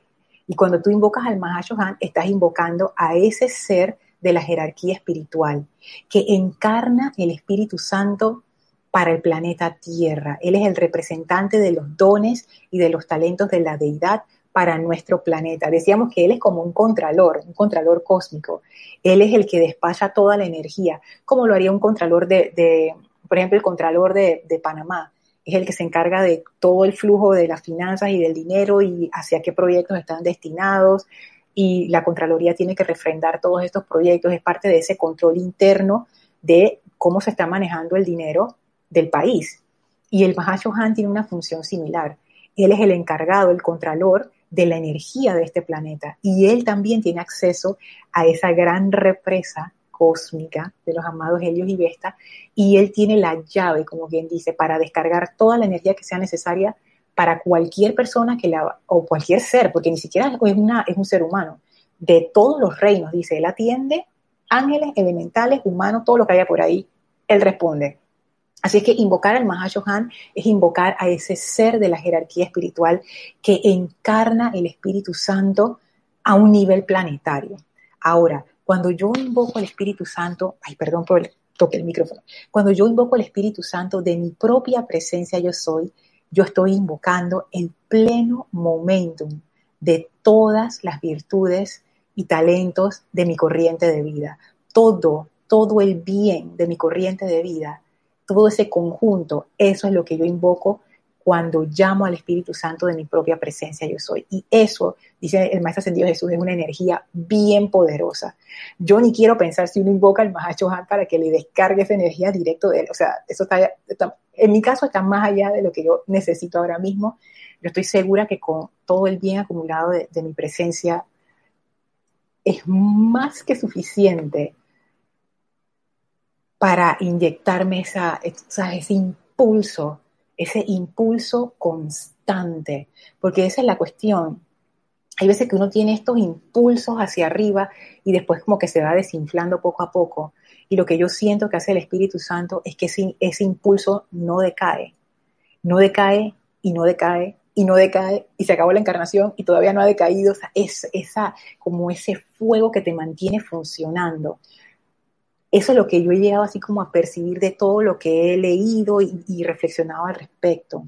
Y cuando tú invocas al Mahashohan, estás invocando a ese ser de la jerarquía espiritual, que encarna el Espíritu Santo para el planeta Tierra. Él es el representante de los dones y de los talentos de la deidad para nuestro planeta. Decíamos que Él es como un contralor, un contralor cósmico. Él es el que despacha toda la energía, como lo haría un contralor de, por ejemplo, el contralor de, de Panamá. Es el que se encarga de todo el flujo de las finanzas y del dinero y hacia qué proyectos están destinados, y la Contraloría tiene que refrendar todos estos proyectos, es parte de ese control interno de cómo se está manejando el dinero del país. Y el Mahashohan tiene una función similar. Él es el encargado, el contralor de la energía de este planeta y él también tiene acceso a esa gran represa cósmica de los amados Helios y Vesta y él tiene la llave, como bien dice, para descargar toda la energía que sea necesaria para cualquier persona que la, o cualquier ser, porque ni siquiera es, una, es un ser humano, de todos los reinos, dice, él atiende ángeles, elementales, humanos, todo lo que haya por ahí, él responde. Así es que invocar al Mahashohan es invocar a ese ser de la jerarquía espiritual que encarna el Espíritu Santo a un nivel planetario. Ahora, cuando yo invoco al Espíritu Santo, ay, perdón por el toque el micrófono, cuando yo invoco al Espíritu Santo de mi propia presencia yo soy, yo estoy invocando el pleno momentum de todas las virtudes y talentos de mi corriente de vida. Todo, todo el bien de mi corriente de vida, todo ese conjunto, eso es lo que yo invoco cuando llamo al Espíritu Santo de mi propia presencia yo soy. Y eso, dice el Maestro Ascendido Jesús, es una energía bien poderosa. Yo ni quiero pensar si uno invoca al Mahachohan para que le descargue esa energía directo de él. O sea, eso está, en mi caso está más allá de lo que yo necesito ahora mismo. Yo estoy segura que con todo el bien acumulado de, mi presencia es más que suficiente para inyectarme esa, ese impulso ese impulso constante, porque esa es la cuestión. Hay veces que uno tiene estos impulsos hacia arriba y después como que se va desinflando poco a poco. Y lo que yo siento que hace el Espíritu Santo es que ese, ese impulso no decae, no decae y no decae y no decae y se acabó la encarnación y todavía no ha decaído. Es esa, como ese fuego que te mantiene funcionando. Eso es lo que yo he llegado así como a percibir de todo lo que he leído y, reflexionado al respecto.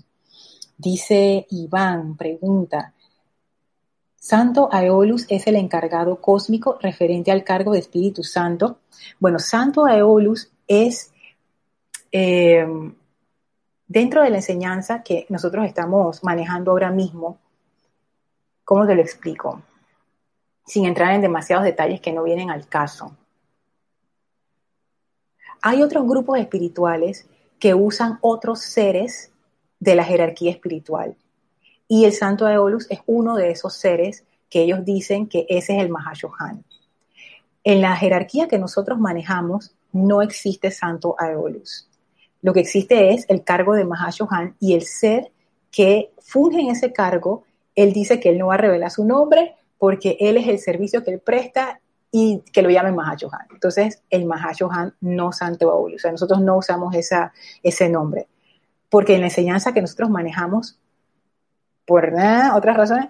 Dice Iván, pregunta, Santo Aeolus es el encargado cósmico referente al cargo de Espíritu Santo. Bueno, Santo Aeolus es eh, dentro de la enseñanza que nosotros estamos manejando ahora mismo. ¿Cómo te lo explico? Sin entrar en demasiados detalles que no vienen al caso. Hay otros grupos espirituales que usan otros seres de la jerarquía espiritual. Y el Santo Aeolus es uno de esos seres que ellos dicen que ese es el Mahashohan. En la jerarquía que nosotros manejamos no existe Santo Aeolus. Lo que existe es el cargo de Mahashohan y el ser que funge en ese cargo, él dice que él no va a revelar su nombre porque él es el servicio que él presta y que lo llamen Mahashohan. Entonces, el Mahashohan no Santo Baúl. O sea, nosotros no usamos esa, ese nombre. Porque en la enseñanza que nosotros manejamos, por otras razones,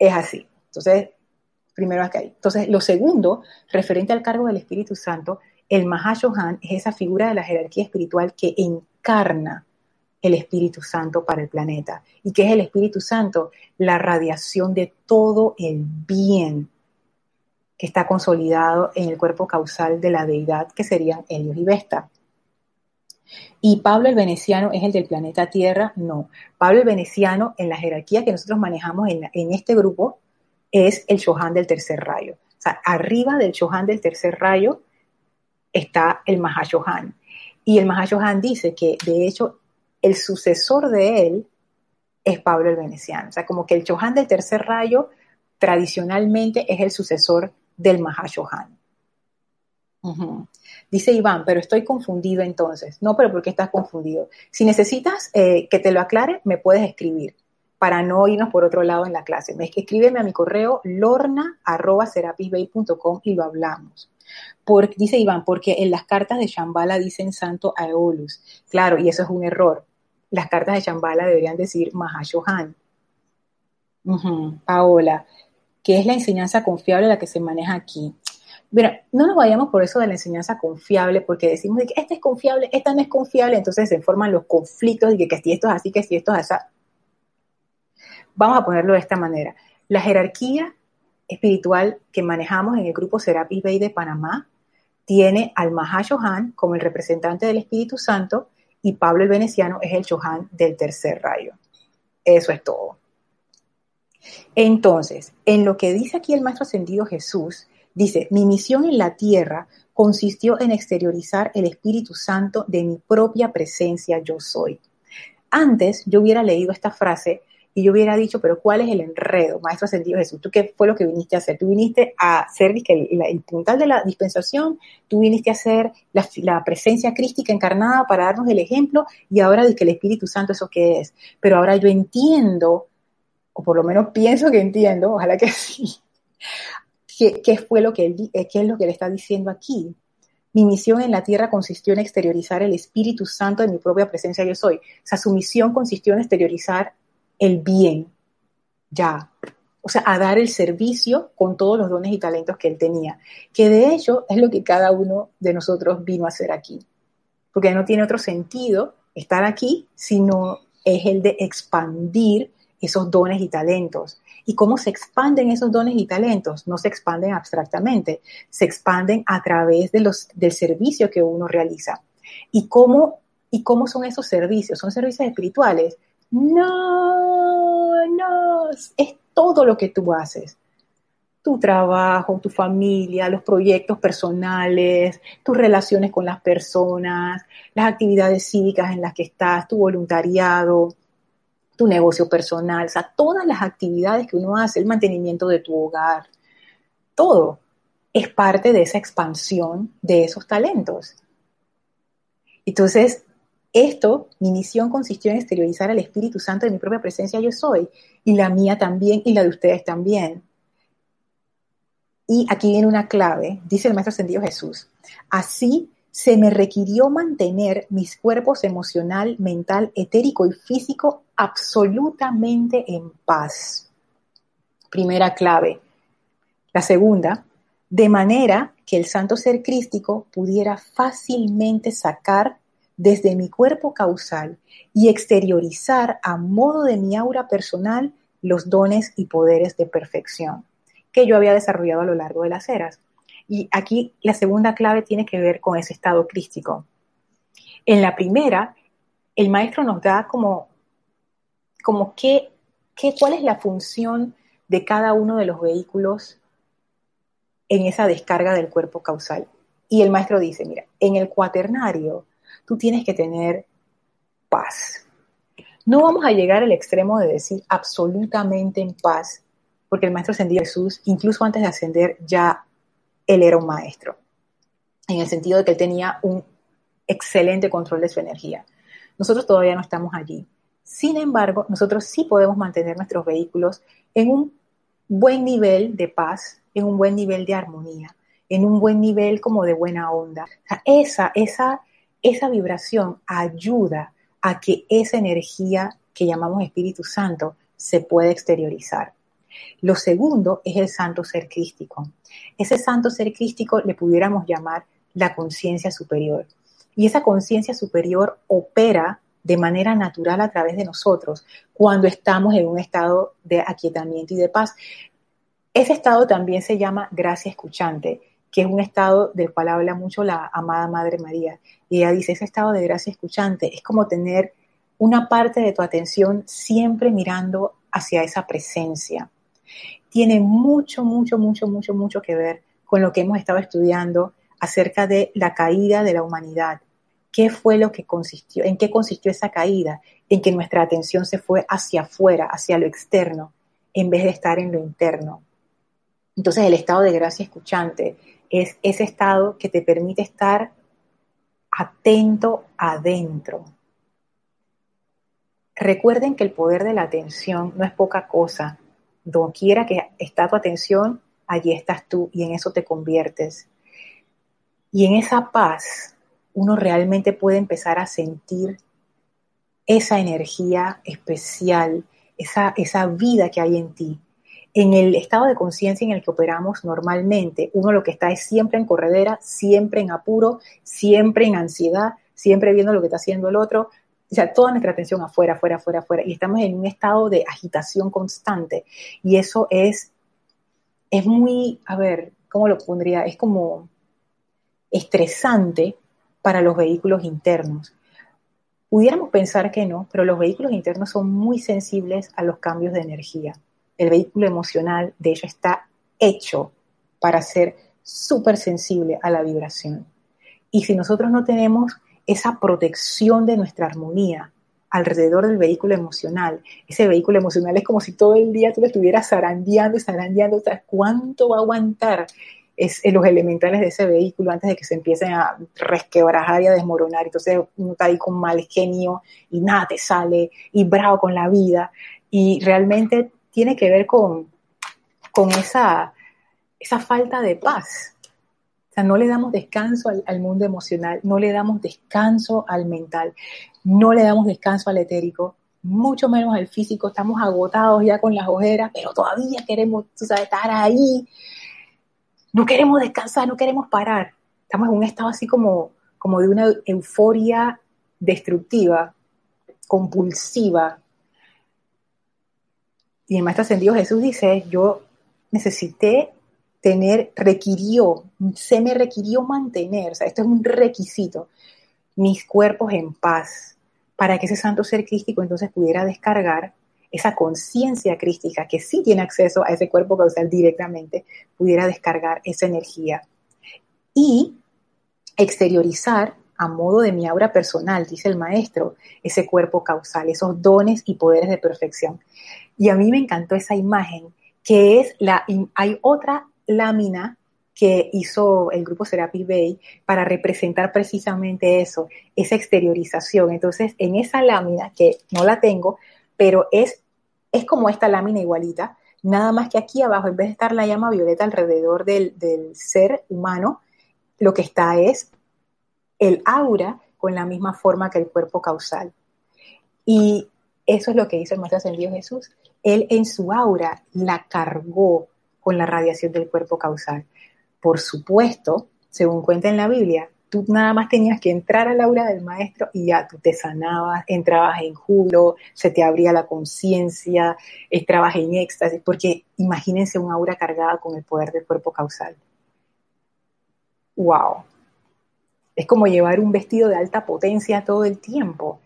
es así. Entonces, primero acá. Entonces, lo segundo, referente al cargo del Espíritu Santo, el Mahashohan es esa figura de la jerarquía espiritual que encarna el Espíritu Santo para el planeta. ¿Y qué es el Espíritu Santo? La radiación de todo el bien que está consolidado en el cuerpo causal de la deidad, que serían Helios y Vesta. ¿Y Pablo el Veneciano es el del planeta Tierra? No. Pablo el Veneciano, en la jerarquía que nosotros manejamos en, este grupo, es el Shohan del tercer rayo. O sea, arriba del Shohan del tercer rayo está el Mahashohan. Y el Mahashohan dice que, de hecho, el sucesor de él es Pablo el Veneciano. O sea, como que el Shohan del tercer rayo tradicionalmente es el sucesor del Mahashohan. Dice Iván, pero estoy confundido entonces. No, pero ¿por qué estás confundido? Si necesitas eh, que te lo aclare, me puedes escribir para no irnos por otro lado en la clase. Me escríbeme a mi correo lorna.serapisbay.com y lo hablamos. dice Iván, porque en las cartas de Shambhala dicen Santo Aeolus. Claro, y eso es un error. Las cartas de Shambhala deberían decir Mahashohan. Paola, que es la enseñanza confiable la que se maneja aquí. Pero no nos vayamos por eso de la enseñanza confiable, porque decimos que este es confiable, esta no es confiable, entonces se forman los conflictos y que, que si esto es así, que si esto es así. Vamos a ponerlo de esta manera. La jerarquía espiritual que manejamos en el grupo Serapis Bay de Panamá tiene al Mahashohan como el representante del Espíritu Santo y Pablo el Veneciano es el Shohan del tercer rayo. Eso es todo. Entonces, en lo que dice aquí el Maestro Ascendido Jesús, dice, mi misión en la tierra consistió en exteriorizar el Espíritu Santo de mi propia presencia yo soy. Antes yo hubiera leído esta frase y yo hubiera dicho, pero ¿cuál es el enredo, Maestro Ascendido Jesús? ¿Tú qué fue lo que viniste a hacer? Tú viniste a ser el, el puntal de la dispensación, tú viniste a ser la, presencia crística encarnada para darnos el ejemplo y ahora dice que el Espíritu Santo eso qué es. Pero ahora yo entiendo o por lo menos pienso que entiendo, ojalá que [LAUGHS] sí, ¿Qué, fue lo que él, qué es lo que le está diciendo aquí? Mi misión en la tierra consistió en exteriorizar el Espíritu Santo de mi propia presencia yo soy. O sea, su misión consistió en exteriorizar el bien, ya. O sea, a dar el servicio con todos los dones y talentos que él tenía. Que de hecho es lo que cada uno de nosotros vino a hacer aquí. Porque no tiene otro sentido estar aquí, sino es el de expandir esos dones y talentos. ¿Y cómo se expanden esos dones y talentos? No se expanden abstractamente, se expanden a través de los, del servicio que uno realiza. ¿Y cómo, ¿Y cómo son esos servicios? ¿Son servicios espirituales? No, no, es todo lo que tú haces. Tu trabajo, tu familia, los proyectos personales, tus relaciones con las personas, las actividades cívicas en las que estás, tu voluntariado, tu negocio personal, o sea, todas las actividades que uno hace, el mantenimiento de tu hogar, todo es parte de esa expansión de esos talentos. Entonces, esto, mi misión consistió en exteriorizar al Espíritu Santo de mi propia presencia yo soy, y la mía también, y la de ustedes también. Y aquí viene una clave, dice el Maestro Ascendido Jesús. Así se me requirió mantener mis cuerpos emocional, mental, etérico y físico absolutamente en paz. Primera clave. La segunda, de manera que el santo ser crístico pudiera fácilmente sacar desde mi cuerpo causal y exteriorizar a modo de mi aura personal los dones y poderes de perfección que yo había desarrollado a lo largo de las eras. Y aquí la segunda clave tiene que ver con ese estado crístico. En la primera, el maestro nos da como, como qué, qué, cuál es la función de cada uno de los vehículos en esa descarga del cuerpo causal. Y el maestro dice, mira, en el cuaternario tú tienes que tener paz. No vamos a llegar al extremo de decir absolutamente en paz, porque el maestro ascendido Jesús, incluso antes de ascender, ya él era un maestro, en el sentido de que él tenía un excelente control de su energía. Nosotros todavía no estamos allí. Sin embargo, nosotros sí podemos mantener nuestros vehículos en un buen nivel de paz, en un buen nivel de armonía, en un buen nivel como de buena onda. esa, esa, esa vibración ayuda a que esa energía que llamamos Espíritu Santo se pueda exteriorizar. Lo segundo es el santo ser crístico. Ese santo ser crístico le pudiéramos llamar la conciencia superior. Y esa conciencia superior opera de manera natural a través de nosotros cuando estamos en un estado de aquietamiento y de paz. Ese estado también se llama gracia escuchante, que es un estado del cual habla mucho la amada Madre María. Y ella dice, ese estado de gracia escuchante es como tener una parte de tu atención siempre mirando hacia esa presencia tiene mucho, mucho, mucho, mucho, mucho que ver con lo que hemos estado estudiando acerca de la caída de la humanidad. ¿Qué fue lo que consistió? ¿En qué consistió esa caída? En que nuestra atención se fue hacia afuera, hacia lo externo, en vez de estar en lo interno. Entonces el estado de gracia escuchante es ese estado que te permite estar atento adentro. Recuerden que el poder de la atención no es poca cosa donde quiera que está tu atención, allí estás tú y en eso te conviertes. Y en esa paz uno realmente puede empezar a sentir esa energía especial, esa, esa vida que hay en ti. En el estado de conciencia en el que operamos normalmente, uno lo que está es siempre en corredera, siempre en apuro, siempre en ansiedad, siempre viendo lo que está haciendo el otro, o sea, toda nuestra atención afuera, afuera, afuera, afuera, y estamos en un estado de agitación constante. Y eso es, es muy, a ver, ¿cómo lo pondría? Es como estresante para los vehículos internos. Pudiéramos pensar que no, pero los vehículos internos son muy sensibles a los cambios de energía. El vehículo emocional, de hecho, está hecho para ser súper sensible a la vibración. Y si nosotros no tenemos esa protección de nuestra armonía alrededor del vehículo emocional. Ese vehículo emocional es como si todo el día tú lo estuvieras zarandeando y zarandeando. ¿Cuánto va a aguantar es, los elementales de ese vehículo antes de que se empiecen a resquebrajar y a desmoronar? Entonces uno está ahí con mal genio y nada te sale y bravo con la vida. Y realmente tiene que ver con, con esa esa falta de paz. O sea, no le damos descanso al, mundo emocional, no le damos descanso al mental, no le damos descanso al etérico, mucho menos al físico. Estamos agotados ya con las ojeras, pero todavía queremos estar ahí. No queremos descansar, no queremos parar. Estamos en un estado así como, como de una euforia destructiva, compulsiva. Y el Maestro Ascendido Jesús dice, yo necesité tener, requirió, se me requirió mantener, o sea, esto es un requisito, mis cuerpos en paz, para que ese santo ser crístico entonces pudiera descargar esa conciencia crística que sí tiene acceso a ese cuerpo causal directamente, pudiera descargar esa energía y exteriorizar a modo de mi aura personal, dice el maestro, ese cuerpo causal, esos dones y poderes de perfección. Y a mí me encantó esa imagen, que es la, hay otra lámina que hizo el grupo Serapis Bay para representar precisamente eso, esa exteriorización. Entonces, en esa lámina, que no la tengo, pero es, es como esta lámina igualita, nada más que aquí abajo, en vez de estar la llama violeta alrededor del, del ser humano, lo que está es el aura con la misma forma que el cuerpo causal. Y eso es lo que hizo el Maestro Ascendido Jesús. Él en su aura la cargó con la radiación del cuerpo causal. Por supuesto, según cuenta en la Biblia, tú nada más tenías que entrar al aura del maestro y ya tú te sanabas, entrabas en júbilo, se te abría la conciencia, entrabas en éxtasis, porque imagínense un aura cargada con el poder del cuerpo causal. ¡Wow! Es como llevar un vestido de alta potencia todo el tiempo.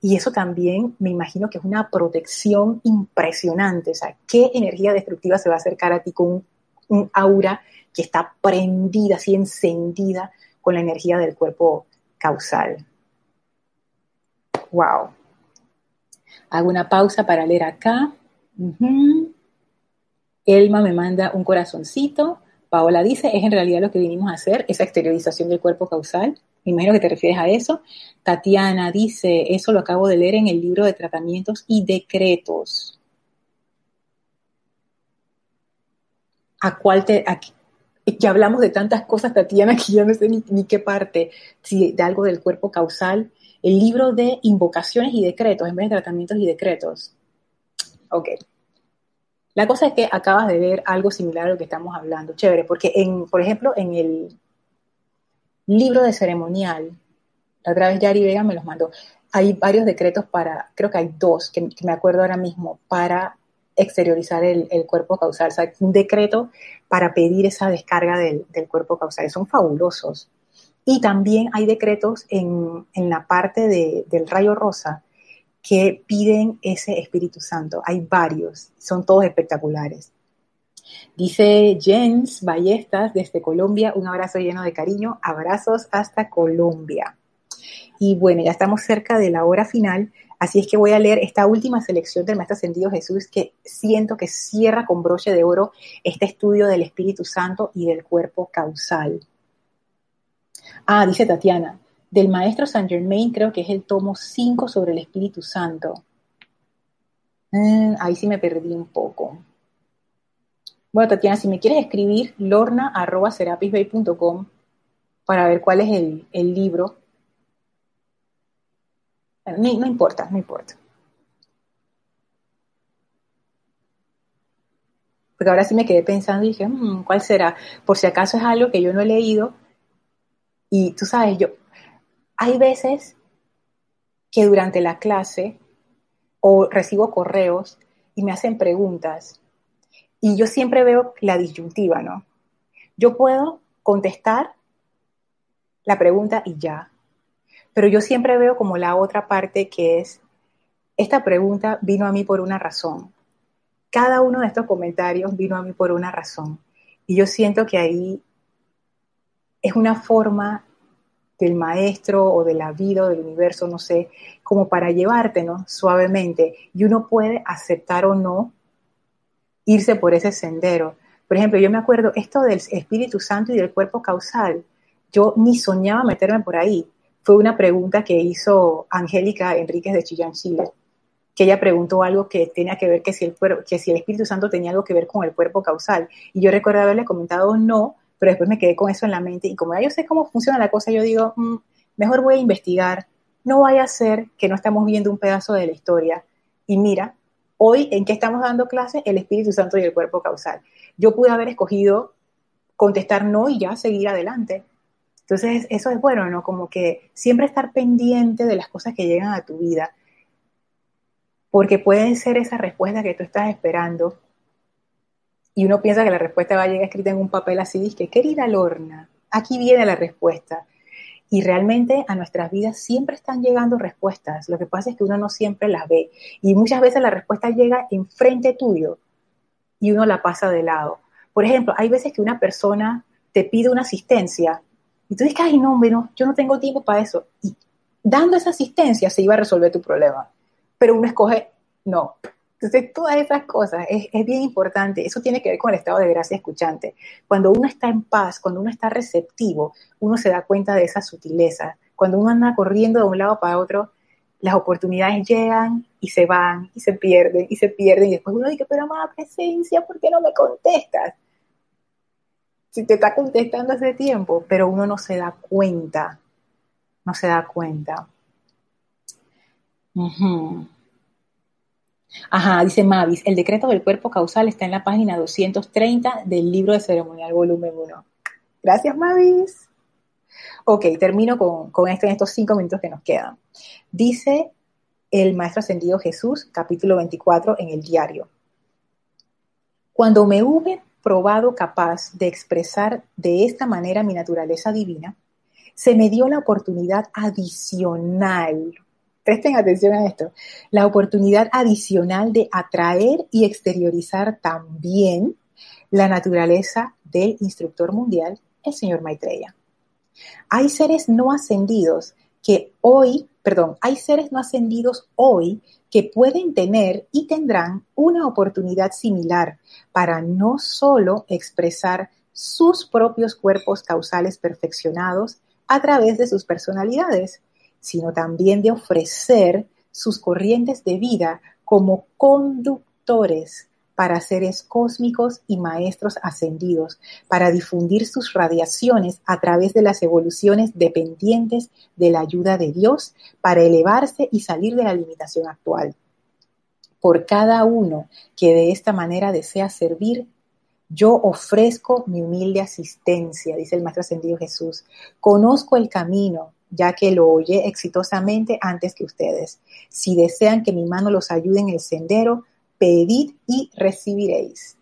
Y eso también me imagino que es una protección impresionante. O sea, ¿qué energía destructiva se va a acercar a ti con un, aura que está prendida, así encendida con la energía del cuerpo causal? Wow. Hago una pausa para leer acá. Elma me manda un corazoncito. Paola dice, es en realidad lo que vinimos a hacer, esa exteriorización del cuerpo causal. Me imagino que te refieres a eso. Tatiana dice, eso lo acabo de leer en el libro de tratamientos y decretos. ¿A cuál te... ya hablamos de tantas cosas, Tatiana, [LAUGHS] que yo no sé ni, ni qué parte, si de algo del cuerpo causal. El libro de invocaciones y decretos en vez de tratamientos y decretos. Ok. La cosa es que acabas de ver algo similar a lo que estamos hablando. Chévere, porque en, por ejemplo, en el libro de ceremonial, la otra vez Yari Vega me los mandó, hay varios decretos para, creo que hay dos, que, me acuerdo ahora mismo, para exteriorizar el, cuerpo causal. O sea, un decreto para pedir esa descarga del, cuerpo causal. Son fabulosos. Y también hay decretos en, la parte del rayo rosa que piden ese Espíritu Santo. Hay varios, son todos espectaculares. Dice Jens Ballestas desde Colombia, un abrazo lleno de cariño, abrazos hasta Colombia. Y bueno, ya estamos cerca de la hora final, así es que voy a leer esta última selección del Maestro Ascendido Jesús que siento que cierra con broche de oro este estudio del Espíritu Santo y del cuerpo causal. Ah, dice Tatiana, del maestro Saint Germain, creo que es el tomo 5 sobre el Espíritu Santo. Mm, ahí sí me perdí un poco. Bueno, Tatiana, si me quieres escribir, lorna.serapisbay.com para ver cuál es el, libro. No, importa, no importa. Porque ahora sí me quedé pensando y dije, mm, ¿cuál será? Por si acaso es algo que yo no he leído. Y tú sabes, yo, hay veces que durante la clase o recibo correos y me hacen preguntas y yo siempre veo la disyuntiva, ¿no? Yo puedo contestar la pregunta y ya, pero yo siempre veo como la otra parte que es, esta pregunta vino a mí por una razón. Cada uno de estos comentarios vino a mí por una razón. Y yo siento que ahí es una forma del maestro o de la vida o del universo, no sé, como para llevarte, ¿no? Suavemente. Y uno puede aceptar o no irse por ese sendero. Por ejemplo, yo me acuerdo esto del Espíritu Santo y del cuerpo causal. Yo ni soñaba meterme por ahí. Fue una pregunta que hizo Angélica Enríquez de Chillán, Chile. que ella preguntó algo que tenía que ver que si el, que si el Espíritu Santo tenía algo que ver con el cuerpo causal. Y yo recuerdo haberle comentado no, pero después me quedé con eso en la mente y como ya yo sé cómo funciona la cosa, yo digo, mm, mejor voy a investigar, no vaya a ser que no estamos viendo un pedazo de la historia. Y mira, hoy en qué estamos dando clase, el Espíritu Santo y el cuerpo causal. Yo pude haber escogido contestar no y ya seguir adelante. Entonces, eso es bueno, ¿no? Como que siempre estar pendiente de las cosas que llegan a tu vida porque puede ser esa respuesta que tú estás esperando y uno piensa que la respuesta va a llegar escrita en un papel así, dice, querida Lorna, aquí viene la respuesta. Y realmente a nuestras vidas siempre están llegando respuestas. Lo que pasa es que uno no siempre las ve. Y muchas veces la respuesta llega enfrente tuyo y uno la pasa de lado. Por ejemplo, hay veces que una persona te pide una asistencia y tú dices, ay, no, no, yo no tengo tiempo para eso. Y dando esa asistencia se iba a resolver tu problema pero uno escoge no. Entonces, todas esas cosas es, es, bien importante. Eso tiene que ver con el estado de gracia escuchante. Cuando uno está en paz, cuando uno está receptivo, uno se da cuenta de esa sutileza. Cuando uno anda corriendo de un lado para otro, las oportunidades llegan y se van y se pierden y se pierden. Y después uno dice, pero amada presencia, ¿por qué no me contestas? Si te está contestando hace tiempo, pero uno no se da cuenta. No se da cuenta. Ajá, dice Mavis, el decreto del cuerpo causal está en la página 230 del libro de ceremonial volumen 1. Gracias, Mavis. Ok, termino con, esto en estos cinco minutos que nos quedan. Dice el Maestro Ascendido Jesús, capítulo 24, en el diario. Cuando me hube probado capaz de expresar de esta manera mi naturaleza divina, se me dio la oportunidad adicional presten atención a esto, la oportunidad adicional de atraer y exteriorizar también la naturaleza del instructor mundial, el señor Maitreya. Hay seres no ascendidos que hoy, perdón, hay seres no ascendidos hoy que pueden tener y tendrán una oportunidad similar para no solo expresar sus propios cuerpos causales perfeccionados a través de sus personalidades, sino también de ofrecer sus corrientes de vida como conductores para seres cósmicos y maestros ascendidos, para difundir sus radiaciones a través de las evoluciones dependientes de la ayuda de Dios, para elevarse y salir de la limitación actual. Por cada uno que de esta manera desea servir, yo ofrezco mi humilde asistencia, dice el Maestro Ascendido Jesús. Conozco el camino, ya que lo oye exitosamente antes que ustedes. Si desean que mi mano los ayude en el sendero, pedid y recibiréis.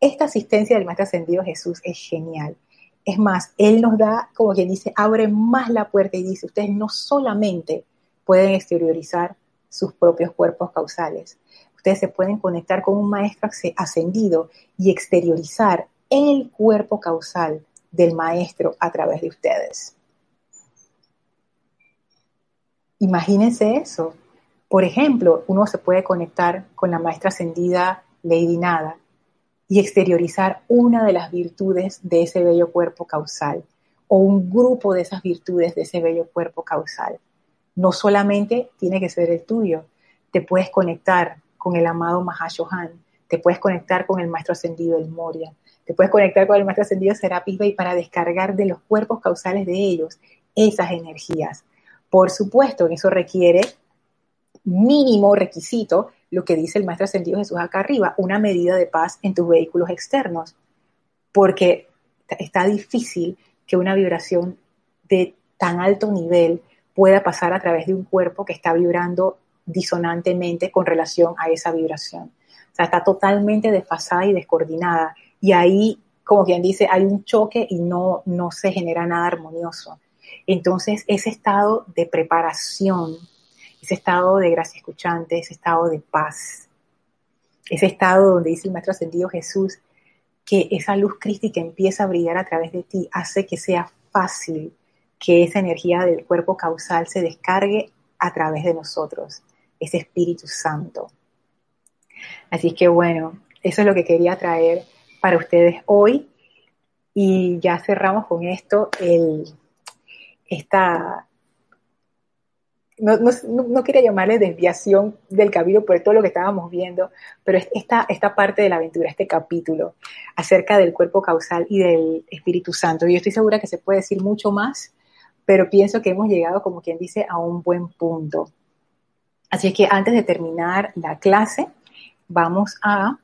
Esta asistencia del Maestro Ascendido Jesús es genial. Es más, Él nos da, como quien dice, abre más la puerta y dice, ustedes no solamente pueden exteriorizar sus propios cuerpos causales, ustedes se pueden conectar con un maestro ascendido y exteriorizar el cuerpo causal del maestro a través de ustedes. Imagínense eso. Por ejemplo, uno se puede conectar con la maestra ascendida Lady Nada y exteriorizar una de las virtudes de ese bello cuerpo causal o un grupo de esas virtudes de ese bello cuerpo causal. No solamente tiene que ser el tuyo, te puedes conectar con el amado Mahashohan, te puedes conectar con el maestro ascendido del Moria, te puedes conectar con el maestro ascendido Serapis Bey para descargar de los cuerpos causales de ellos esas energías por supuesto, eso requiere mínimo requisito, lo que dice el Maestro Ascendido Jesús acá arriba, una medida de paz en tus vehículos externos, porque está difícil que una vibración de tan alto nivel pueda pasar a través de un cuerpo que está vibrando disonantemente con relación a esa vibración. O sea, está totalmente desfasada y descoordinada. Y ahí, como quien dice, hay un choque y no, no se genera nada armonioso. Entonces, ese estado de preparación, ese estado de gracia escuchante, ese estado de paz, ese estado donde dice el Maestro Ascendido Jesús, que esa luz crística empieza a brillar a través de ti, hace que sea fácil que esa energía del cuerpo causal se descargue a través de nosotros, ese Espíritu Santo. Así que bueno, eso es lo que quería traer para ustedes hoy. Y ya cerramos con esto el, esta, no, quería llamarle desviación del camino por todo lo que estábamos viendo, pero esta, esta parte de la aventura, este capítulo acerca del cuerpo causal y del Espíritu Santo. Yo estoy segura que se puede decir mucho más, pero pienso que hemos llegado, como quien dice, a un buen punto. Así es que antes de terminar la clase, vamos a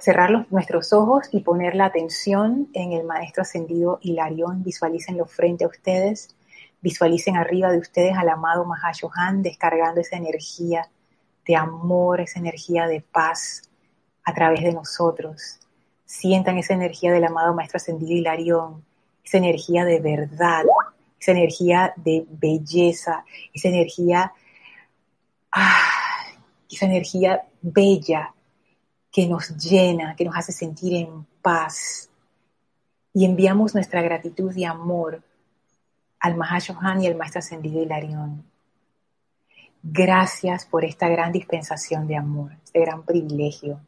cerrar nuestros ojos y poner la atención en el Maestro Ascendido Hilarión. Visualícenlo frente a ustedes Visualicen arriba de ustedes al amado Mahashohan descargando esa energía de amor, esa energía de paz a través de nosotros. Sientan esa energía del amado Maestro Ascendido Hilarión, esa energía de verdad, esa energía de belleza, esa energía, ah, esa energía bella que nos llena, que nos hace sentir en paz. Y enviamos nuestra gratitud y amor al Mahashohan y al Maestro Ascendido Hilarión. Gracias por esta gran dispensación de amor, este gran privilegio.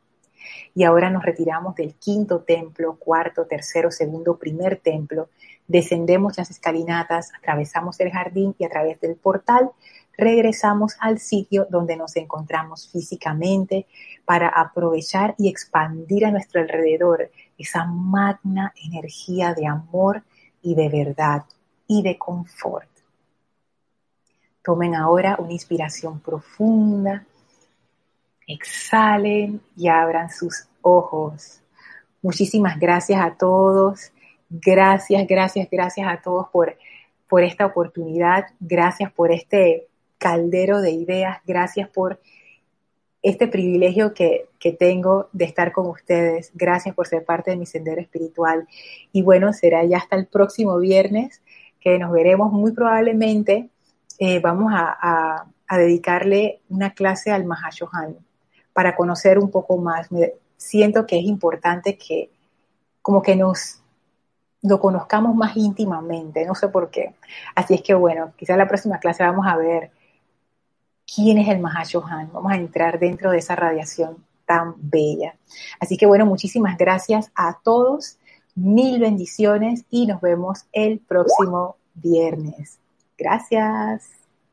Y ahora nos retiramos del quinto templo, cuarto, tercero, segundo, primer templo. Descendemos las escalinatas, atravesamos el jardín y a través del portal regresamos al sitio donde nos encontramos físicamente para aprovechar y expandir a nuestro alrededor esa magna energía de amor y de verdad y de confort. Tomen ahora una inspiración profunda, exhalen y abran sus ojos. Muchísimas gracias a todos. Gracias, gracias, gracias a todos por, por esta oportunidad. Gracias por este caldero de ideas. Gracias por este privilegio que, que, tengo de estar con ustedes. Gracias por ser parte de mi sendero espiritual. Y bueno, será ya hasta el próximo viernes que nos veremos muy probablemente, eh, vamos a, dedicarle una clase al Mahashohan para conocer un poco más. siento que es importante que como que nos lo conozcamos más íntimamente, no sé por qué. Así es que bueno, quizás la próxima clase vamos a ver quién es el Mahashohan, vamos a entrar dentro de esa radiación tan bella. Así que bueno, muchísimas gracias a todos Mil bendiciones y nos vemos el próximo viernes. Gracias.